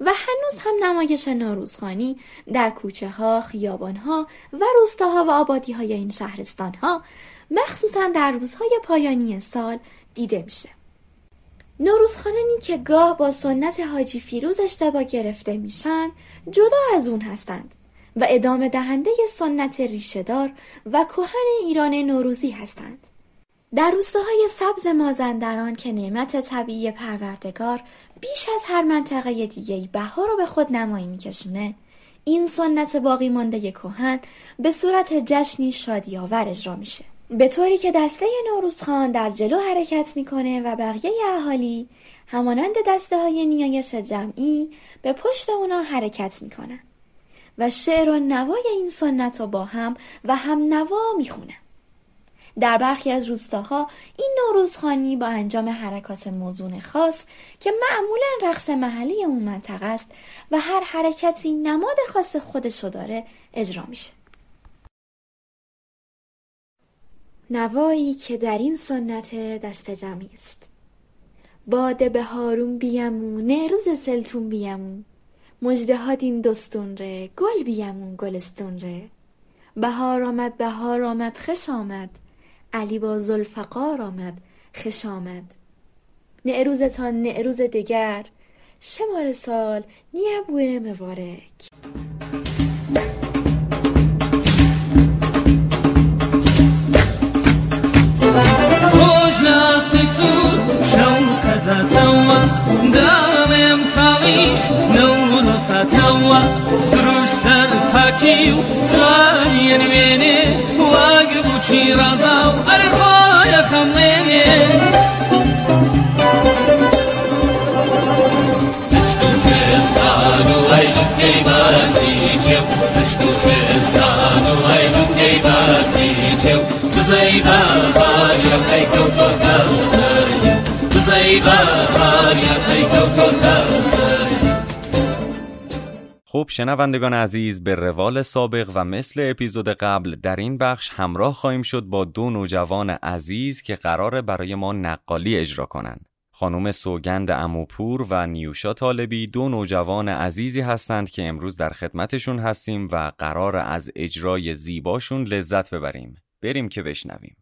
و هنوز هم نمایش نوروزخانی در کوچه ها، خیابان ها و روستاها و آبادی های این شهرستان ها مخصوصا در روزهای پایانی سال دیده میشه. نوروزخانانی که گاه با سنت حاجی فیروز اشتباه گرفته میشن جدا از اون هستند و ادامه دهنده سنت ریشهدار و کهن ایران نوروزی هستند. در روستاهای سبز مازندران که نعمت طبیعی پروردگار بیش از هر منطقه دیگه بهار رو به خود نمایی میکشونه این سنت باقی مانده کهن به صورت جشنی شادی آور اجرا میشه به طوری که دسته نوروزخان در جلو حرکت می‌کنه و بقیه اهالی همانند دسته های نیایش جمعی به پشت اونا حرکت می‌کنن و شعر و نوای این سنت رو با هم و هم نوا می‌خونن. در برخی از روستاها این نوروزخانی با انجام حرکات موزون خاص که معمولا رقص محلی اون منطقه است و هر حرکتی نماد خاص خودشو داره اجرا میشه. نوایی که در این سنت دست جمعی است. باده به هارون بیمو نروز سلتون بیمو مجده ها دین دستون ره گل بیمون گلستون ره. بهار آمد بهار آمد خش آمد. علی با زلفقار آمد خش آمد. نعروزتان نعروز دگر شمار سال نیبوه مبارک. دالم سالیش نور ساتوا سروش سر وەکیو جوانیێنوێنێ واگە بچی ڕازا و ئەرخۆیە خەمڵێنێ بزەی بەهاریان ئەیکەوتۆتە سەری بزەی بەهاریان ئەیکەوتۆتە سەری خب شنوندگان عزیز به روال سابق و مثل اپیزود قبل در این بخش همراه خواهیم شد با دو نوجوان عزیز که قراره برای ما نقالی اجرا کنند. خانم سوگند اموپور و نیوشا طالبی دو نوجوان عزیزی هستند که امروز در خدمتشون هستیم و قرار از اجرای زیباشون لذت ببریم. بریم که بشنویم.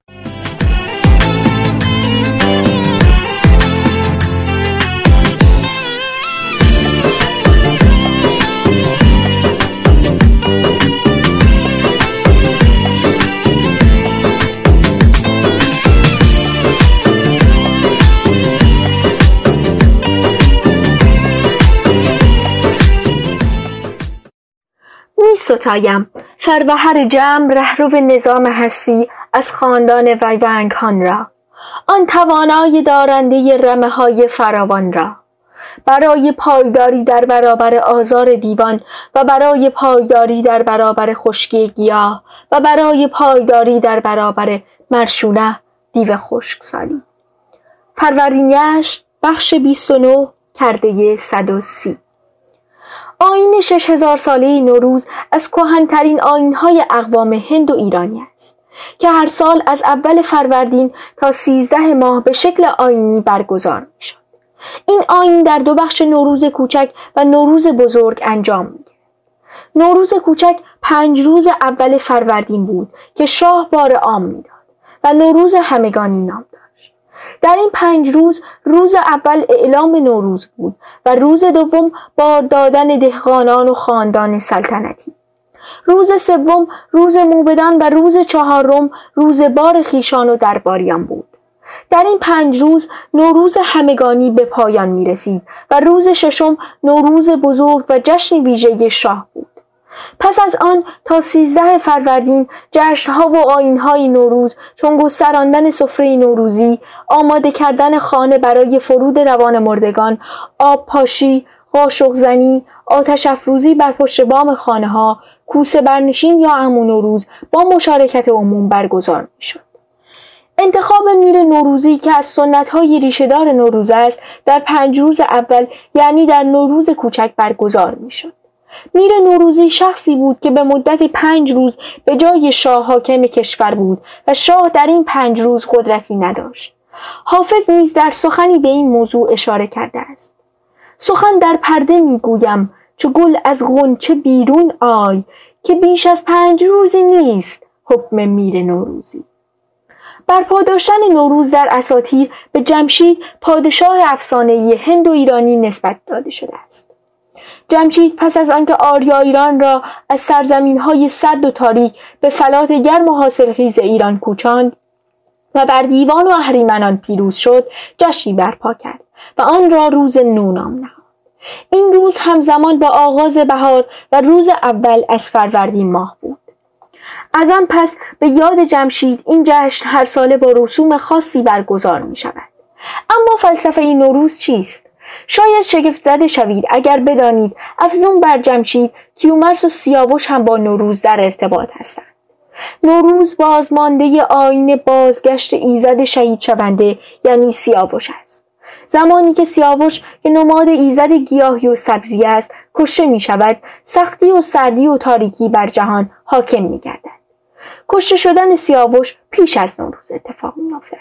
می ستایم فروهر جمع رهرو نظام هستی از خاندان ویونگهان را. آن توانای دارنده رمه های فراوان را. برای پایداری در برابر آزار دیوان و برای پایداری در برابر خشکی گیاه و برای پایداری در برابر مرشونه دیو خشکسالی. فروردینیش بخش 29 کرده 130 آین شش هزار ساله نوروز از کهنترین آینهای اقوام هند و ایرانی است که هر سال از اول فروردین تا سیزده ماه به شکل آینی برگزار می شد. این آین در دو بخش نوروز کوچک و نوروز بزرگ انجام می نوروز کوچک پنج روز اول فروردین بود که شاه بار عام می‌داد و نوروز همگانی نام. در این پنج روز روز اول اعلام نوروز بود و روز دوم بار دادن دهقانان و خاندان سلطنتی. روز سوم روز موبدان و روز چهارم روز بار خیشان و درباریان بود. در این پنج روز نوروز همگانی به پایان می رسید و روز ششم نوروز بزرگ و جشن ویژه شاه بود. پس از آن تا سیزده فروردین جشنها و آینهای نوروز چون گستراندن سفره نوروزی آماده کردن خانه برای فرود روان مردگان آب پاشی قاشق زنی آتش افروزی بر پشت بام خانه ها کوسه برنشین یا امون نوروز با مشارکت عموم برگزار می شد. انتخاب میر نوروزی که از سنت های ریشهدار نوروز است در پنج روز اول یعنی در نوروز کوچک برگزار می شد. میر نوروزی شخصی بود که به مدت پنج روز به جای شاه حاکم کشور بود و شاه در این پنج روز قدرتی نداشت. حافظ نیز در سخنی به این موضوع اشاره کرده است. سخن در پرده می‌گویم چو گل از غنچه بیرون آی که بیش از پنج روزی نیست حکم میر نوروزی. برپا داشتن نوروز در اساطیر به جمشید پادشاه افسانه‌ای هند و ایرانی نسبت داده شده است. جمشید پس از آنکه آریا ایران را از سرزمین های سرد و تاریک به فلات گرم و حاصلخیز ایران کوچاند و بر دیوان و اهریمنان پیروز شد جشنی برپا کرد و آن را روز نو نام نهاد. این روز همزمان با آغاز بهار و روز اول از فروردین ماه بود. از آن پس به یاد جمشید این جشن هر ساله با رسوم خاصی برگزار می شود اما فلسفه این نوروز چیست؟ شاید شگفت زده شوید اگر بدانید افزون بر جمشید کیومرس و سیاوش هم با نوروز در ارتباط هستند نوروز بازمانده آین بازگشت ایزد شهید شونده یعنی سیاوش است زمانی که سیاوش که نماد ایزد گیاهی و سبزی است کشته می شود سختی و سردی و تاریکی بر جهان حاکم می گردد. کشته شدن سیاوش پیش از نوروز اتفاق می افتد.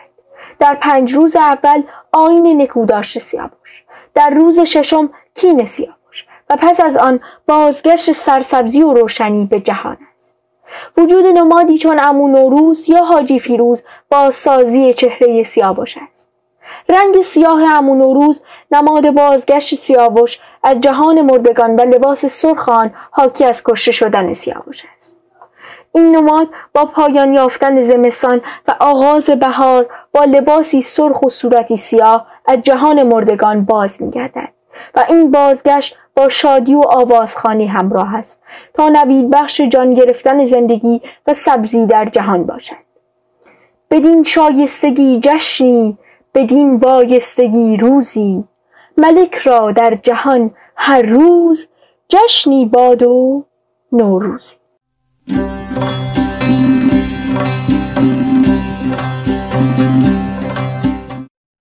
در پنج روز اول آین نکوداشت سیاوش در روز ششم کین سیاوش و پس از آن بازگشت سرسبزی و روشنی به جهان است. وجود نمادی چون امو نوروز یا حاجی فیروز بازسازی چهره سیاوش است. رنگ سیاه امو نوروز نماد بازگشت سیاوش از جهان مردگان و لباس سرخ آن حاکی از کشته شدن سیاوش است. این نماد با پایان یافتن زمستان و آغاز بهار با لباسی سرخ و صورتی سیاه از جهان مردگان باز می گردد و این بازگشت با شادی و آوازخانی همراه است تا نوید بخش جان گرفتن زندگی و سبزی در جهان باشد. بدین شایستگی جشنی بدین بایستگی روزی ملک را در جهان هر روز جشنی باد و نوروزی.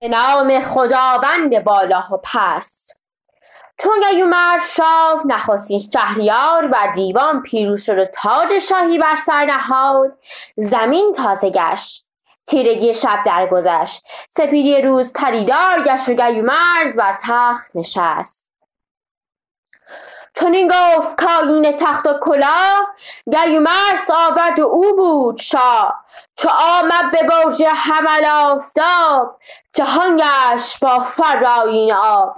به نام خداوند بالا و پست چون گیومرد شاه نخستین شهریار بر دیوان پیروز شد تاج شاهی بر سر نهاد. زمین تازه گشت تیرگی شب درگذشت. سپیدی روز پدیدار گشت و گیومرز بر تخت نشست. چون این گفت کاین تخت و کلاه گیومرس آورد و او بود شاه چو آمد به برج حمل آفتاب جهان گشت با فرایین آب.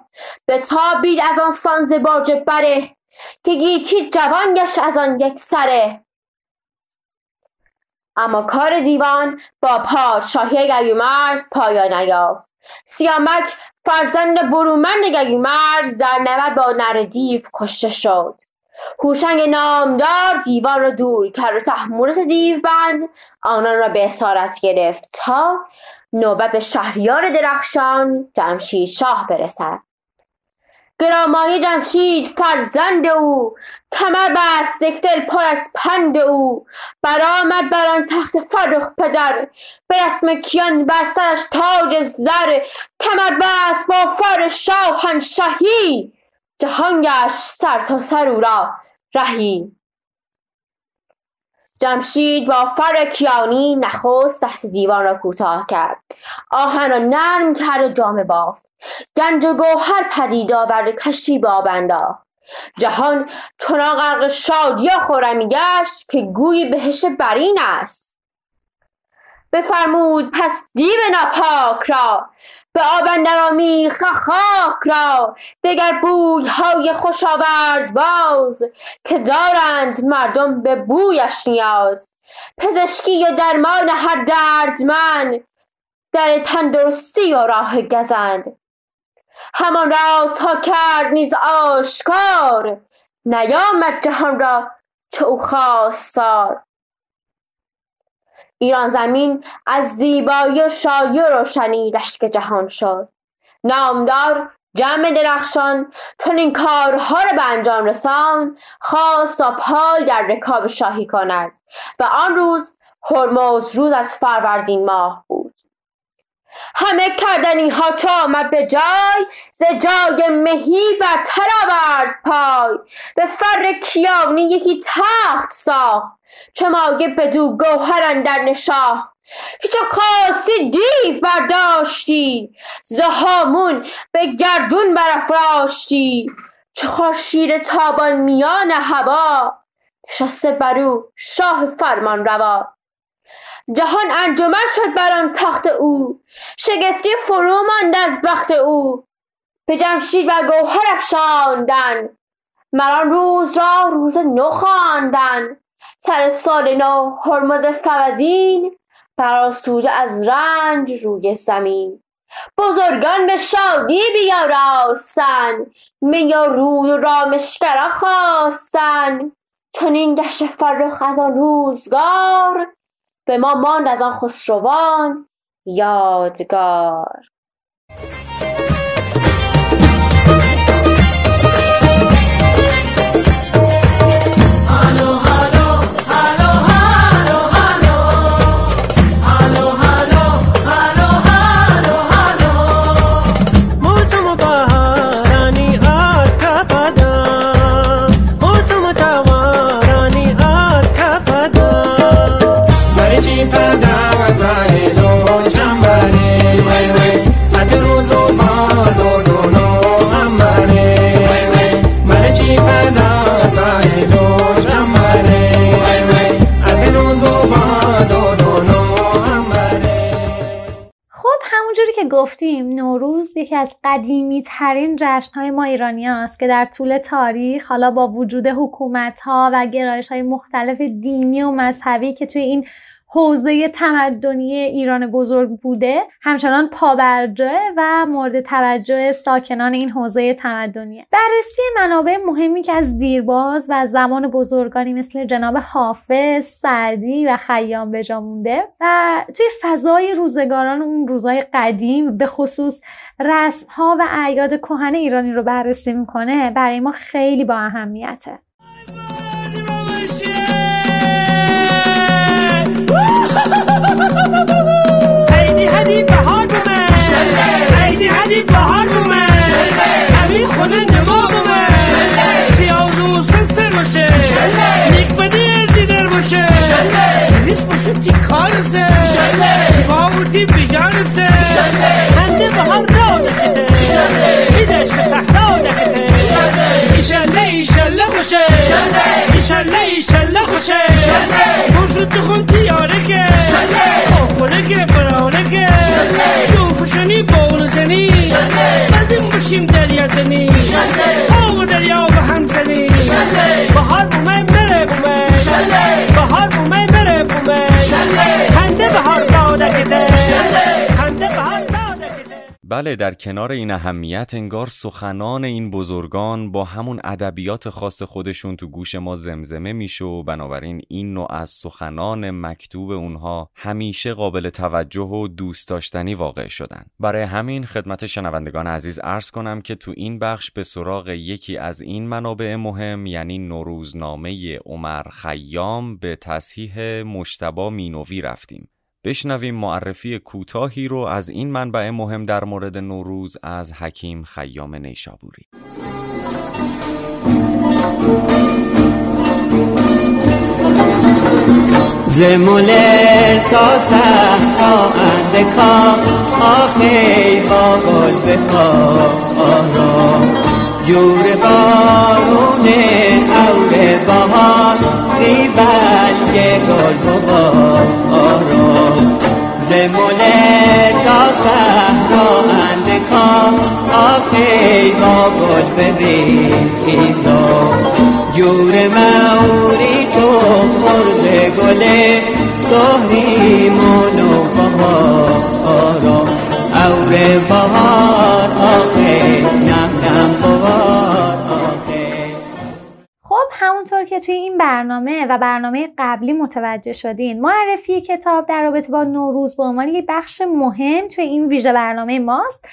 بتابید از آن سان ز برج بره که گیتی جوان گشت از آن یک سره. اما کار دیوان با پادشاهی گیومرز پایان نیافت. سیامک فرزند برومند گیومرز در نبرد با نر دیو کشته شد. هوشنگ نامدار دیوان را دور کرد و تحمورس دیو بند. آنان را به اسارت گرفت تا نوبت به شهریار درخشان جمشید شاه برسد. گرامای جمشید فرزند او. کمر بست دل پر از پند او. برآمد بر آن تخت فرخ پدر. به رسم کیان بر سرش تاج زر. کمر بست با فر شاهنشهی جهان گشت سر تا سر او را رهی. جمشید با فر کیانی نخست دست دیوان را کوتاه کرد. آهن را نرم کرد و جامه بافت. گنج و گوهر پدید آورد کشتی به آب جهان چنان غرق شادی و خرمی گشت که گویی بهشت برین است. بفرمود پس دیو ناپاک را. به آب آمیخت خاک را. دگر بوی های خوش آورد باز که دارند مردم به بویش نیاز. پزشکی و درمان هر دردمند در تندرستی و راه گزند. همان رازها کرد نیز آشکار. نیامد جهان را چو او خواستار. ایران زمین از زیبایی و شادی و روشنی رشک جهان شد. نامدار جمع درخشان چون این کارها را به انجام رسان خواست تا پای در رکاب شاهی کند و آن روز هرمز روز از فروردین ماه بود. همه کردنی ها چو آمد به جای ز جای مهی برتر آورد پای. به فر کیانی یکی تخت ساخت چه مایه بدو گوهر اندر نشاخت که چو خواستی دیو برداشتی ز هامون به گردون برافراشتی چو خورشید تابان میان هوا نشسته بر او شاه فرمان روا. جهان انجمن شد بر تخت او شگفتی فرو ماند از بخت او. به جمشید بر گوهر افشاندن مر آن روز را روز نو خواندن. سر سال نو هرمز فودین برآسوده از رنج روی زمین. بزرگان به شادی بیاراستن و روی و رامشگران خواستن. چنین گشت فرخ از آن روزگار به ما ماند از آن خسروان یادگار. گفتیم نوروز یکی از قدیمی ترین جشن های ما ایرانی هست که در طول تاریخ حالا با وجود حکومت ها و گرایش های مختلف دینی و مذهبی که توی این حوزه تمدنی ایران بزرگ بوده همچنان پابرجاه و مورد توجه ساکنان این حوزه تمدنیه بررسی منابع مهمی که از دیرباز و زمان بزرگانی مثل جناب حافظ سعدی و خیام به جا مونده و توی فضای روزگاران اون روزای قدیم به خصوص رسم ها و اعیاد کهن ایرانی رو بررسی می‌کنه برای ما خیلی با اهمیته. هدی بهار بومه همین خونه نما بومه سیاه و سنسر باشه. نیک بدی ارزی در باشه. نیست باشه تی کارسه. با بودی بیجانسه. هنده بهار تحتا دکته ایشالله ایشالله خوشه. خوشو تو خون تیاره که خوره که براره که جوفشونی بول زنی. بزیم باشیم دریا زنی. آب دریا به هم زنی. بهار بومه بره بومه بهار بومه بره بومه خنده بهار داده داده کده بله در کنار این اهمیت انگار سخنان این بزرگان با همون ادبیات خاص خودشون تو گوش ما زمزمه میشه و بنابراین این نوع از سخنان مکتوب اونها همیشه قابل توجه و دوست داشتنی واقع شدن. برای همین خدمت شنوندگان عزیز عرض کنم که تو این بخش به سراغ یکی از این منابع مهم یعنی نوروزنامه عمر خیام به تصحیح مشتبا مینوی رفتیم. بشنویم معرفی کوتاهی رو از این منبع مهم در مورد نوروز از حکیم خیام نیشابوری. زمولر تا صحرا اندکا آخی با گل بکارا جور بارون اور بهار ریبل گل ببارا زمولر تا صحرا اندکا آخی با گل بریزا جور موری تو مرز گله سهری منو بهارا اور بهار آخه همونطور که توی این برنامه و برنامه قبلی متوجه شدین معرفی کتاب در رابطه با نوروز به عنوان یک بخش مهم توی این ویژه برنامه ماست.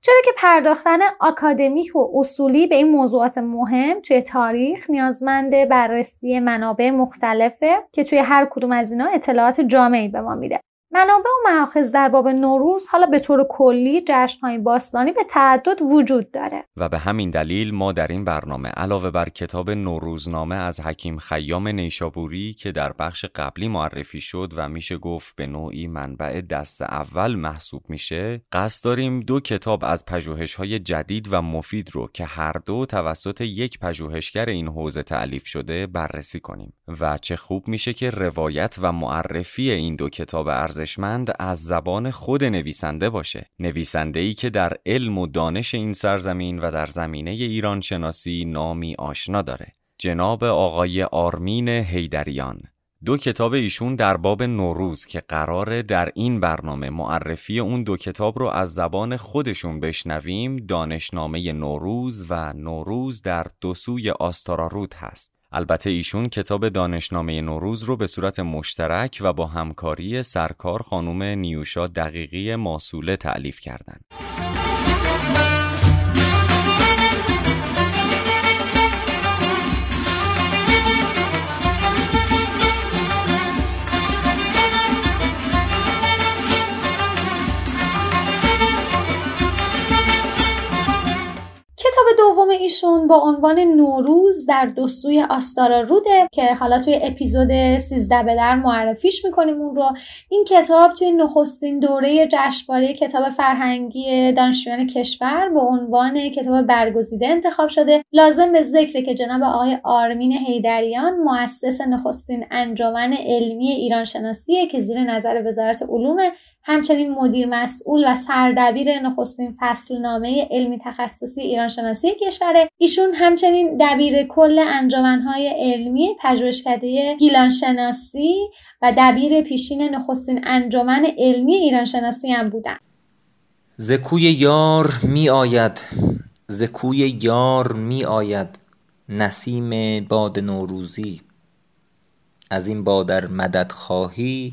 چرا که پرداختن آکادمیک و اصولی به این موضوعات مهم توی تاریخ نیازمند بررسی منابع مختلفه که توی هر کدوم از اینا اطلاعات جامعی به ما میده. منابع و محاخذ در باب نوروز حالا به طور کلی جشنهای باستانی به تعدد وجود داره. و به همین دلیل ما در این برنامه علاوه بر کتاب نوروزنامه از حکیم خیام نیشابوری که در بخش قبلی معرفی شد و میشه گفت به نوعی منبع دست اول محسوب میشه قصد داریم دو کتاب از پژوهش‌های جدید و مفید رو که هر دو توسط یک پژوهشگر این حوزه تعلیف شده بررسی کنیم. و چه خوب میشه که روایت و معرفی این دو کتاب ارزشمند از زبان خود نویسنده باشه. نویسنده ای که در علم و دانش این سرزمین و در زمینه ایران شناسی نامی آشنا داره. جناب آقای آرمین هیدریان دو کتاب ایشون در باب نوروز که قراره در این برنامه معرفی اون دو کتاب رو از زبان خودشون بشنویم. دانشنامه نوروز و نوروز در دو سوی آستارارود هست. البته ایشون کتاب دانشنامه نوروز رو به صورت مشترک و با همکاری سرکار خانم نیوشا دقیقی ماسوله تعلیف کردند. دوم ایشون با عنوان نوروز در دو سوی آستارا روده که حالا توی اپیزود 13 به در معرفیش می‌کنیم اون رو. این کتاب توی نخستین دوره جشنواره کتاب فرهنگی دانشجویان کشور با عنوان کتاب برگزیده انتخاب شده. لازم به ذکر که جناب آقای آرمین هیدریان مؤسس نخستین انجمن علمی ایران شناسیه که زیر نظر وزارت علوم همچنین مدیر مسئول و سردبیر نخستین فصل نامه علمی تخصصی ایران شناسی کشوره. ایشون همچنین دبیر کل انجمنهای علمی پژوهشکده گیلان شناسی و دبیر پیشین نخستین انجمن علمی ایران شناسی هم بودن. زکوی یار می آید زکوی یار می آید نسیم باد نوروزی. از این بادر مدد خواهی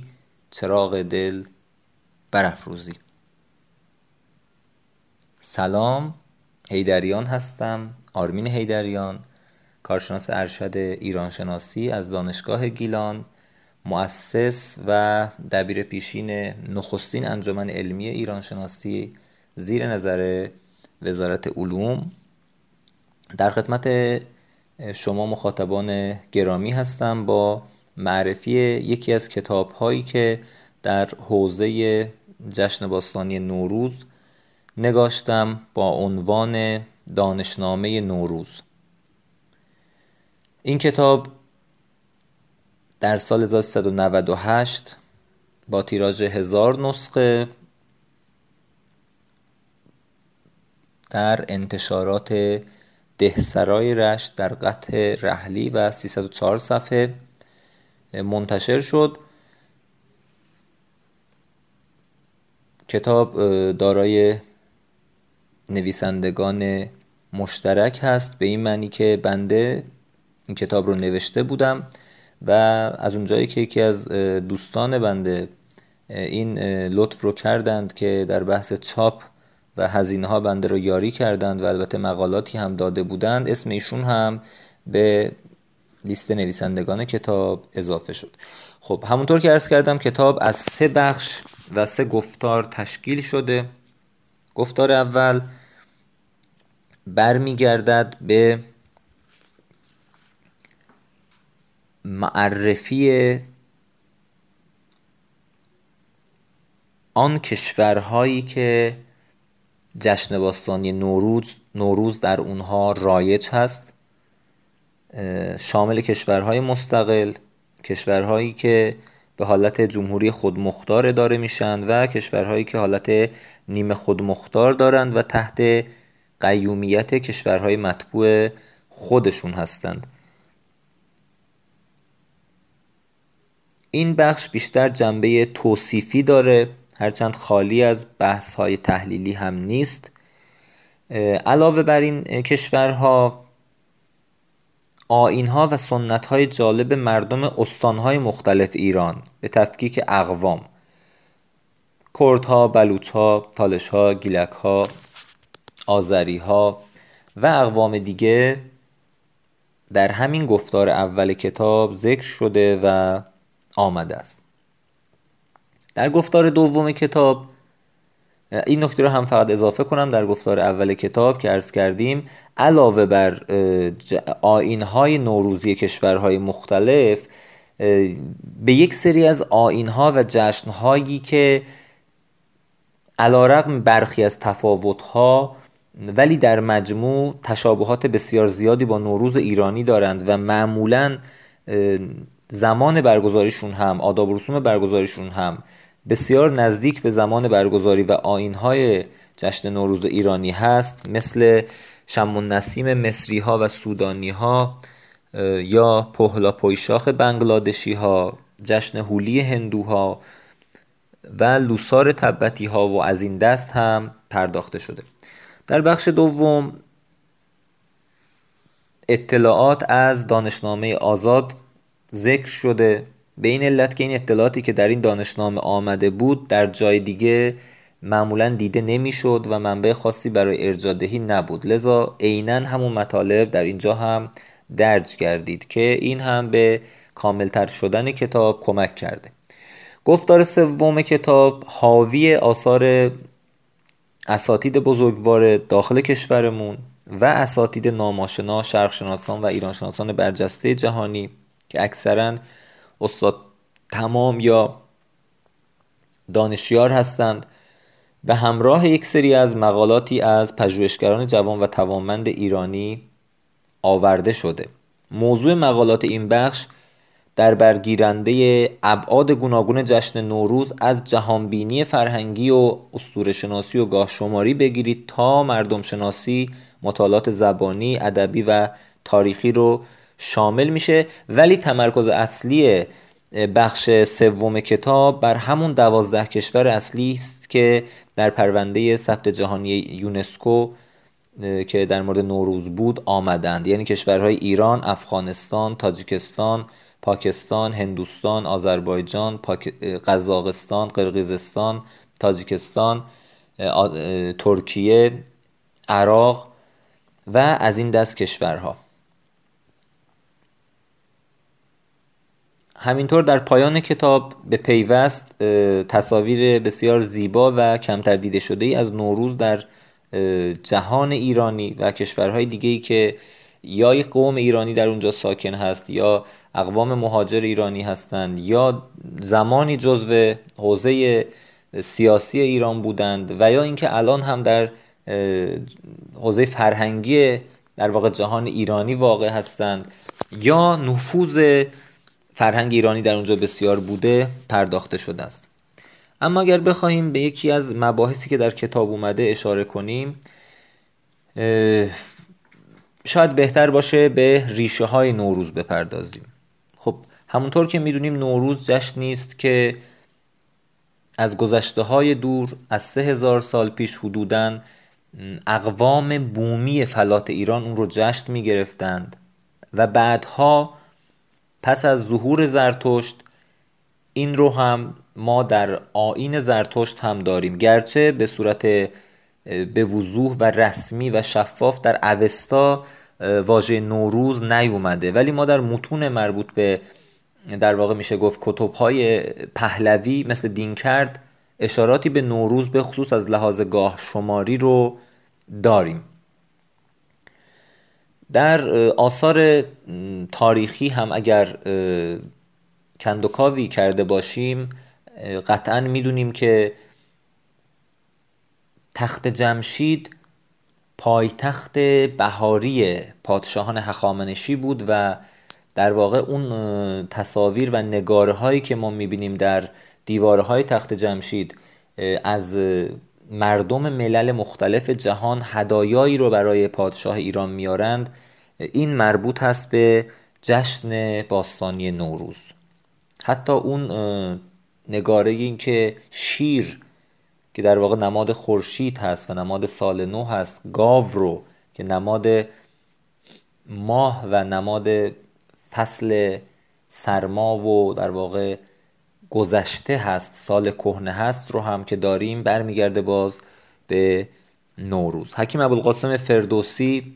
چراغ دل برافروزی. سلام هیدریان هستم آرمین هیدریان کارشناس ارشد ایران شناسی از دانشگاه گیلان مؤسس و دبیر پیشین نخستین انجمن علمی ایران شناسی زیر نظر وزارت علوم. در خدمت شما مخاطبان گرامی هستم با معرفی یکی از کتاب هایی که در حوزه جشن باستانی نوروز نگاشتم با عنوان دانشنامه نوروز. این کتاب در سال 1398 با تیراژ هزار نسخه در انتشارات دهسرای رشت در قطع رحلی و 304 صفحه منتشر شد. کتاب دارای نویسندگان مشترک هست به این معنی که بنده این کتاب رو نوشته بودم و از اونجایی که یکی از دوستان بنده این لطف رو کردند که در بحث چاپ و هزینه ها بنده رو یاری کردند و البته مقالاتی هم داده بودند اسم ایشون هم به لیست نویسندگان کتاب اضافه شد. خب همونطور که ارز کردم کتاب از سه بخش و سه گفتار تشکیل شده. گفتار اول برمیگردد به معرفی آن کشورهایی که جشن باستانی نوروز نوروز در اونها رایج هست. شامل کشورهای مستقل کشورهایی که به حالت جمهوری خودمختار اداره میشن و کشورهایی که حالت نیمه خودمختار دارند و تحت قیومیت کشورهای مطبوع خودشون هستند. این بخش بیشتر جنبه توصیفی داره هرچند خالی از بحث های تحلیلی هم نیست. علاوه بر این کشورها آین ها و سنت های جالب مردم استان های مختلف ایران به تفکیک اقوام. کردها، بلوچ تالش ها، گیلک ها، آذری ها و اقوام دیگه در همین گفتار اول کتاب ذکر شده و آمده است. در گفتار دوم کتاب این نکته رو هم فقط اضافه کنم در گفتار اول کتاب که عرض کردیم علاوه بر های نوروزی کشورهای مختلف به یک سری از ها و جشنهایی که علا رقم برخی از ها ولی در مجموع تشابهات بسیار زیادی با نوروز ایرانی دارند و معمولا زمان برگزاریشون هم آداب رسوم برگزاریشون هم بسیار نزدیک به زمان برگزاری و آینهای جشن نوروز ایرانی هست مثل شم نسیم مصری ها و سودانی ها یا پهلا پویشاخ بنگلادشی ها جشن هولی هندوها و لوسار تبتی ها و از این دست هم پرداخته شده. در بخش دوم اطلاعات از دانشنامه آزاد ذکر شده. به این علت که این اطلاعاتی که در این دانشنامه آمده بود در جای دیگه معمولا دیده نمی‌شد و منبع خاصی برای ارجادهی نبود. لذا عینا همون مطالب در اینجا هم درج کردید که این هم به کاملتر شدن کتاب کمک کرده. گفتار سوم کتاب حاوی آثار اساتید بزرگوار داخل کشورمون و اساتید ناماشنا شرقشناسان و ایرانشناسان برجسته جهانی که اکثرا استاد تمام یا دانشیار هستند به همراه یک سری از مقالاتی از پژوهشگران جوان و توانمند ایرانی آورده شده. موضوع مقالات این بخش در برگیرنده ابعاد گوناگون جشن نوروز از جهانبینی فرهنگی و اسطوره شناسی و گاه شماری بگیرید تا مردم شناسی مطالعات زبانی ادبی و تاریخی رو شامل میشه ولی تمرکز اصلی بخش سوم کتاب بر همون دوازده کشور اصلی است که در پرونده ثبت جهانی یونسکو که در مورد نوروز بود آمدند یعنی کشورهای ایران، افغانستان، تاجیکستان، پاکستان، هندوستان، آذربایجان،. قزاقستان، قرقیزستان، تاجیکستان، ترکیه، عراق و از این دست کشورها همینطور در پایان کتاب به پیوست تصاویر بسیار زیبا و کمتر دیده شده ای از نوروز در جهان ایرانی و کشورهای دیگه ای که یا یک قوم ایرانی در اونجا ساکن هست یا اقوام مهاجر ایرانی هستند یا زمانی جزو حوزه سیاسی ایران بودند و یا اینکه الان هم در حوزه فرهنگی در واقع جهان ایرانی واقع هستند یا نفوذ فرهنگ ایرانی در اونجا بسیار بوده پرداخته شده است. اما اگر بخواهیم به یکی از مباحثی که در کتاب اومده اشاره کنیم شاید بهتر باشه به ریشه های نوروز بپردازیم. خب همونطور که می‌دونیم نوروز جشنی است که از گذشته های دور از سه هزار سال پیش حدوداً اقوام بومی فلات ایران اون رو جشن می گرفتند و بعدها پس از ظهور زرتشت این رو هم ما در آین زرتشت هم داریم. گرچه به صورت به وضوح و رسمی و شفاف در اوستا واژه نوروز نیومده. ولی ما در متون مربوط به در واقع میشه گفت کتبهای پهلوی مثل دینکرد اشاراتی به نوروز به خصوص از لحاظ گاه شماری رو داریم. در آثار تاریخی هم اگر کندوکاوی کرده باشیم قطعا می‌دونیم که تخت جمشید پایتخت بهاری پادشاهان هخامنشی بود و در واقع اون تصاویر و نگاره هایی که ما می‌بینیم در دیواره های تخت جمشید از مردم ملل مختلف جهان هدایایی رو برای پادشاه ایران میارند این مربوط هست به جشن باستانی نوروز. حتی اون نگاره این که شیر که در واقع نماد خورشید هست و نماد سال نو هست گاو رو که نماد ماه و نماد فصل سرما و در واقع گذشته هست سال کهنه هست رو هم که داریم برمیگرده باز به نوروز. حکیم ابوالقاسم فردوسی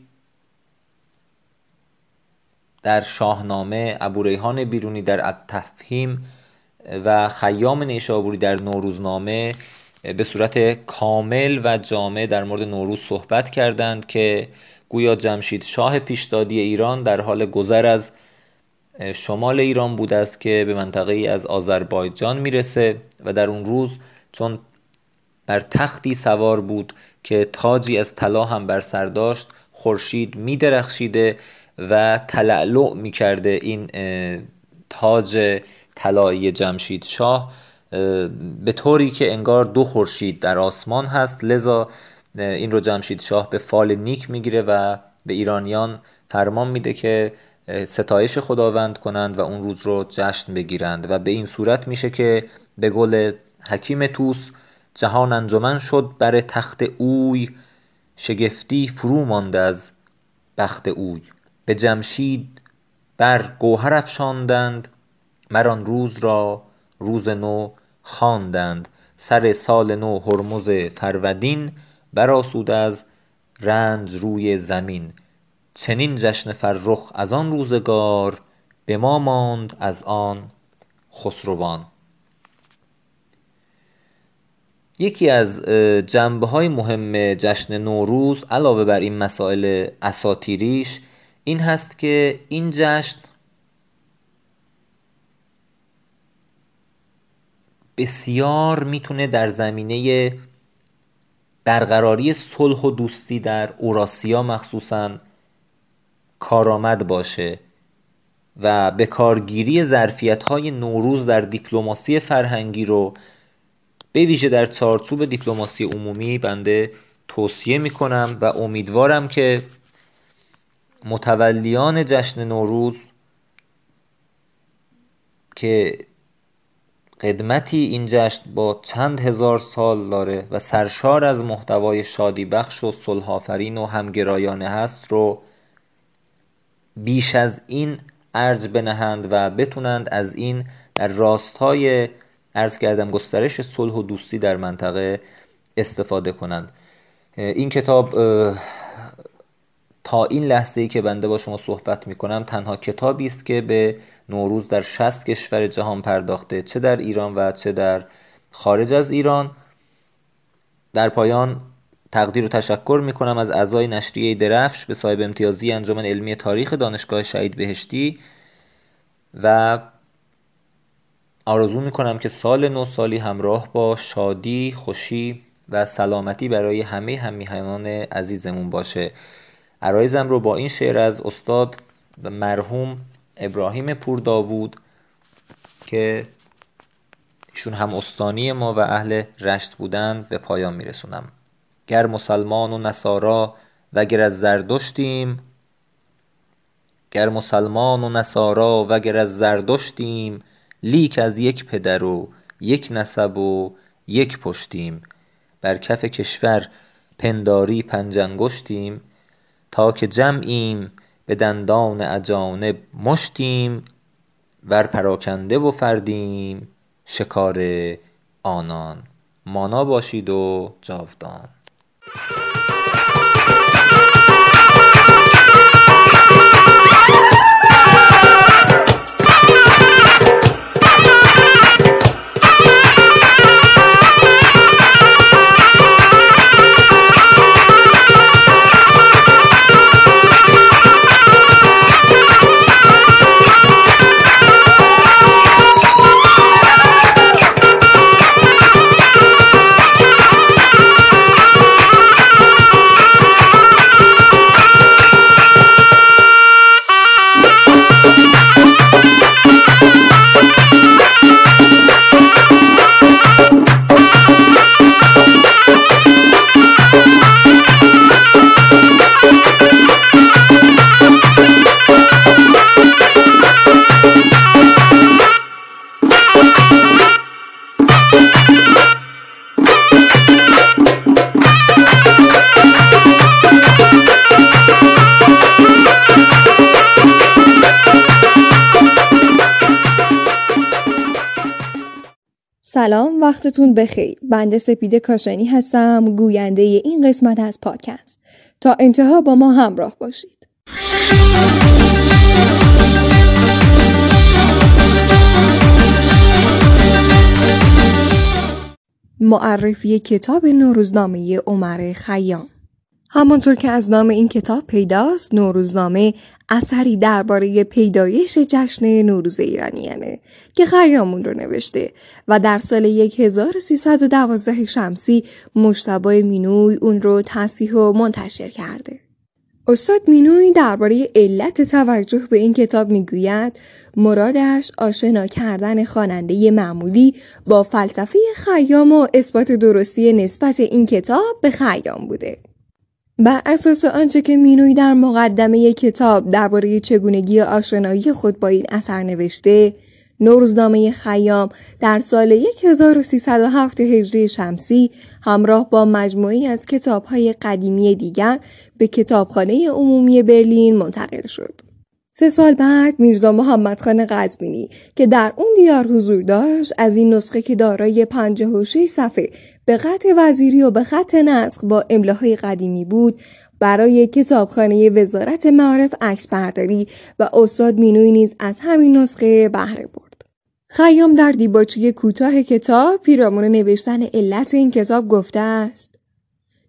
در شاهنامه ابوریحان بیرونی در التفهیم و خیام نیشابوری در نوروزنامه به صورت کامل و جامع در مورد نوروز صحبت کردند که گویا جمشید شاه پیشدادی ایران در حال گذر از شمال ایران بوده است که به منطقه ای از آذربایجان می‌رسه و در اون روز چون بر تختی سوار بود که تاجی از طلا هم بر سر داشت خورشید میدرخشیده و تلعلع می‌کرده این تاج طلایی جمشید شاه به طوری که انگار دو خورشید در آسمان هست. لذا این رو جمشید شاه به فال نیک می‌گیره و به ایرانیان فرمان میده که ستایش خداوند کنند و اون روز رو جشن بگیرند و به این صورت میشه که به گل حکیم توس جهان انجمن شد بر تخت اوی شگفتی فرو مانده از بخت اوی. به جمشید بر گوهر افشاندند مران روز را روز نو خواندند. سر سال نو هرمز فرودین برآسود از رنج روی زمین. چنین جشن فرخ از آن روزگار به ما ماند از آن خسروان. یکی از جنبه های مهم جشن نوروز علاوه بر این مسائل اساتیریش این هست که این جشن بسیار می‌تونه در زمینه برقراری صلح و دوستی در اوراسیا مخصوصا کارآمد باشه و به کارگیری ظرفیت های نوروز در دیپلماسی فرهنگی رو به ویژه در چارچوب دیپلماسی عمومی بنده توصیه می کنم و امیدوارم که متولیان جشن نوروز که قدمتی این جشن با چند هزار سال داره و سرشار از محتوای شادی بخش و صلحآفرین و همگرایانه هست رو بیش از این ارج بنهند و بتونند از این در راستای ارز کردم گسترش صلح و دوستی در منطقه استفاده کنند. این کتاب تا این لحظه ای که بنده با شما صحبت می کنم تنها کتابی است که به نوروز در 60 کشور جهان پرداخته چه در ایران و چه در خارج از ایران. در پایان تقدیر و تشکر می کنم از اعضای نشریه درفش به صاحب امتیازی انجمن علمی تاریخ دانشگاه شهید بهشتی و آرزو می کنم که سال نو سالی همراه با شادی، خوشی و سلامتی برای همه همیهنان عزیزمون باشه. عرایزم رو با این شعر از استاد و مرحوم ابراهیم پور داوود که ایشون هم استانی ما و اهل رشت بودن به پایان میرسونم. گر مسلمان و نصارا و گر از زردشتیم گر مسلمان و نصارا و گر از زردشتیم لیک از یک پدر و یک نسب و یک پشتیم. بر کف کشور پنداری پنجنگشتیم تا که جمعیم به دندان اجانب مشتیم ور پراکنده و فردیم شکار آنان. مانا باشید و جاودان. سلام وقتتون بخیر. بنده سپیده کاشانی هستم گوینده این قسمت از پادکست. تا انتها با ما همراه باشید. معرفی کتاب نوروزنامه عمر خیام. همانطور که از نام این کتاب پیداست نوروزنامه اثری درباره پیدایش جشن نوروز ایرانیانه که خیامون رو نوشته و در سال 1312 شمسی مشتبه مینوی اون رو تصحیح و منتشر کرده. استاد مینوی درباره علت توجه به این کتاب می‌گوید مرادش آشنا کردن خواننده معمولی با فلسفه خیام و اثبات درستی نسبت این کتاب به خیام بوده. بر اساس آنچه که مینوی در مقدمه کتاب درباره چگونگی آشنایی خود با این اثر نوشته نوروزنامه خیام در سال 1307 هجری شمسی همراه با مجموعی از کتابهای قدیمی دیگر به کتابخانه عمومی برلین منتقل شد. سه سال بعد میرزا محمد خان قزبینی که در اون دیار حضور داشت از این نسخه که دارای 56 صفحه به خط وزیری و به خط نسخ با املاهای قدیمی بود برای کتابخانه وزارت معارف عکس برداری و استاد مینوی نیز از همین نسخه بهره برد. خیام در دیباچه کوتاه کتاب پیرامون نوشتن علت این کتاب گفته است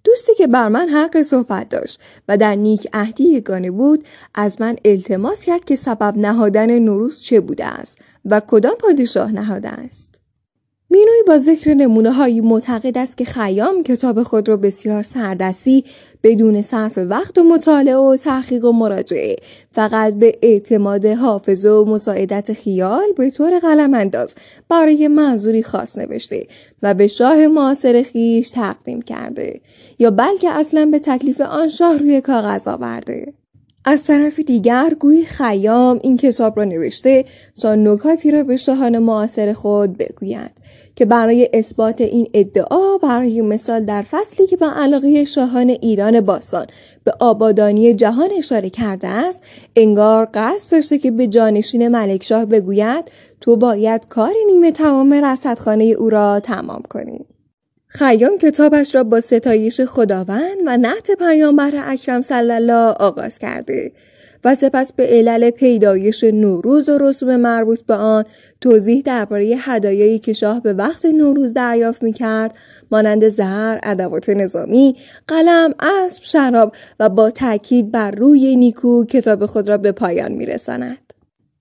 دوستی که بر من حق صحبت داشت و در نیک عهدی یگانه بود از من التماس کرد که سبب نهادن نوروز چه بوده است و کدام پادشاه نهاده است. مینوی با ذکر نمونه هایی معتقد است که خیام کتاب خود را بسیار سردستی بدون صرف وقت و مطالعه و تحقیق و مراجعه فقط به اعتماد حافظه و مساعدت خیال به طور قلم انداز برای منظوری خاص نوشته و به شاه معاصر خیش تقدیم کرده یا بلکه اصلا به تکلیف آن شاه روی کاغذ آورده. از طرف دیگر گویی خیام این کتاب را نوشته تا نکاتی را به شاهان معاصر خود بگوید که برای اثبات این ادعا برای مثال در فصلی که با علاقه شاهان ایران باستان به آبادانی جهان اشاره کرده است انگار قصد داشته که به جانشین ملکشاه بگوید تو باید کار نیمه تمام رصدخانه او را تمام کنی. خیام کتابش را با ستایش خداوند و نعت پیامبر اکرم صلی الله آغاز کرده و سپس به علل پیدایش نوروز و رسوم مربوط به آن توضیح درباره هدایایی که شاه به وقت نوروز دریافت می‌کرد مانند زهر ادوات نظامی قلم اسب شراب و با تاکید بر روی نیکو کتاب خود را به پایان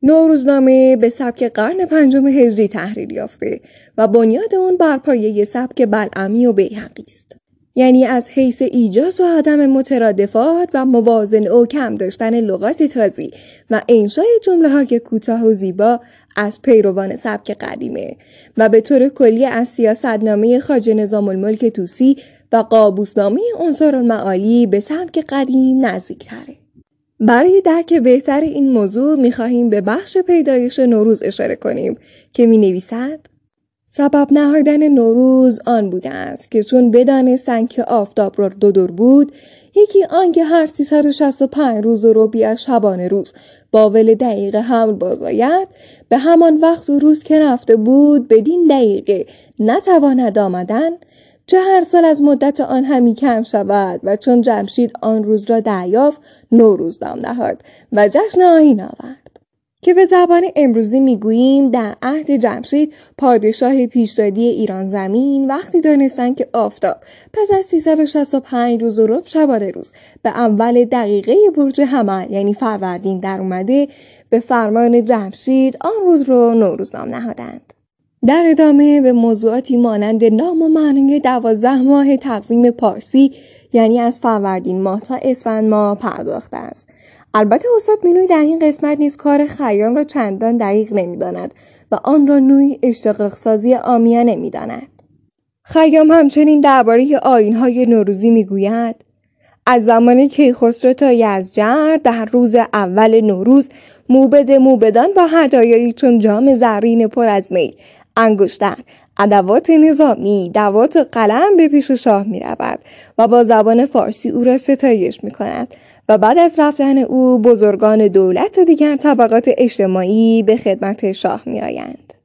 نوروزنامه به سبک قرن پنجم هجری تحریر یافته و بنیاد اون بر پایه سبک بلعمی و بیهقی است. یعنی از حیث ایجاز و عدم مترادفات و موازن و کم داشتن لغات تازی و انشای جمله های کوتاه و زیبا از پیروان سبک قدیمه و به طور کلی از سیاستنامه خاج نظام الملک توسی و قابوسنامه عنصر المعالی به سبک قدیم نزدیک تره. برای درک بهتر این موضوع می به بخش پیدایش نوروز اشاره کنیم که می نویسد سبب نهادن نوروز آن بوده است که چون بدانستند که آفتاب را دو دور بود یکی آنکه هر 365 روز و روبی از شبانه روز باول دقیقه حمل بازاید به همان وقت و روز که رفته بود بدین دقیقه نتواند آمدن چه هر سال از مدت آن همی کم شود و چون جمشید آن روز را دریافت نوروز نام نهاد و جشن آیین آورد. که به زبان امروزی می‌گوییم در عهد جمشید پادشاه پیشدادی ایران زمین وقتی دانستند که آفتاب پس از 365 روز و رب شبانه روز به اول دقیقه برج حمل یعنی فروردین در اومده به فرمان جمشید آن روز رو نوروز نام نهادند. در ادامه به موضوعاتی مانند نام و معنی دوازده ماه تقویم پارسی یعنی از فروردین ماه تا اسفند ماه پرداخته است. البته استاد مینوی در این قسمت نیز کار خیام را چندان دقیق نمی‌داند و آن را نوعی اشتقاق سازی آمیانه نمی‌داند خیام همچنین درباره آینهای نوروزی می‌گوید از زمان کیخسرو تا یزجر در روز اول نوروز موبد موبدان با هدایایی چون جام زرین پر از می انگشتر ادوات نظامی دوات قلم به پیش شاه می رود و با زبان فارسی او را ستایش می کند و بعد از رفتن او بزرگان دولت و دیگر طبقات اجتماعی به خدمت شاه می آیند.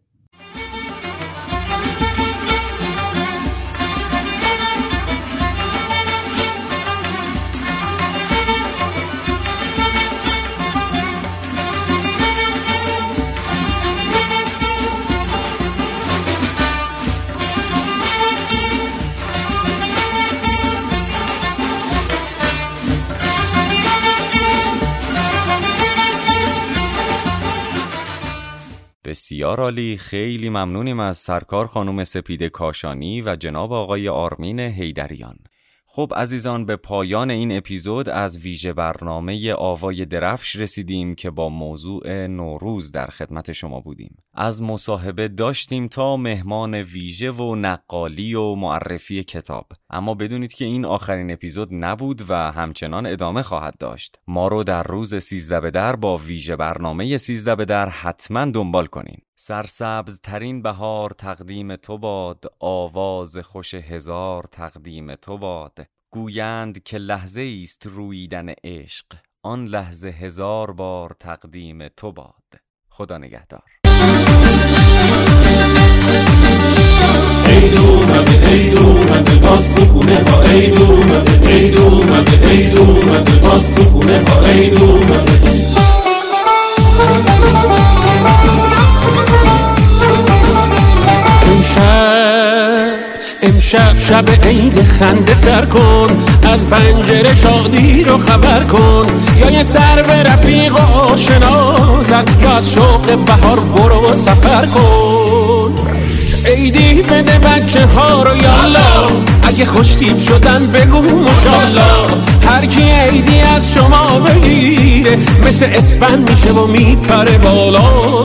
بسیار عالی. خیلی ممنونیم از سرکار خانم سپید کاشانی و جناب آقای آرمین هیدریان خب عزیزان به پایان این اپیزود از ویژه برنامه آوای درفش رسیدیم که با موضوع نوروز در خدمت شما بودیم. از مصاحبه داشتیم تا مهمان ویژه و نقالی و معرفی کتاب. اما بدونید که این آخرین اپیزود نبود و همچنان ادامه خواهد داشت. ما رو در روز سیزده به در با ویژه برنامه سیزده به در حتما دنبال کنین. سرسبز ترین بهار تقدیم تو باد آواز خوش هزار تقدیم تو باد. گویند که لحظه است رویدن عشق آن لحظه هزار بار تقدیم تو باد. خدا نگهدار. امشب شب عید خنده سر کن از پنجره شادی رو خبر کن. یا یه سر به رفیق آشنا زد یا از شوق بهار برو سفر کن. عیدی بده بچه ها رو یالا اگه خوشتیب شدن بگو مشالا هر کی عیدی از شما بگیره مثل اسفن میشه و میپره بالا.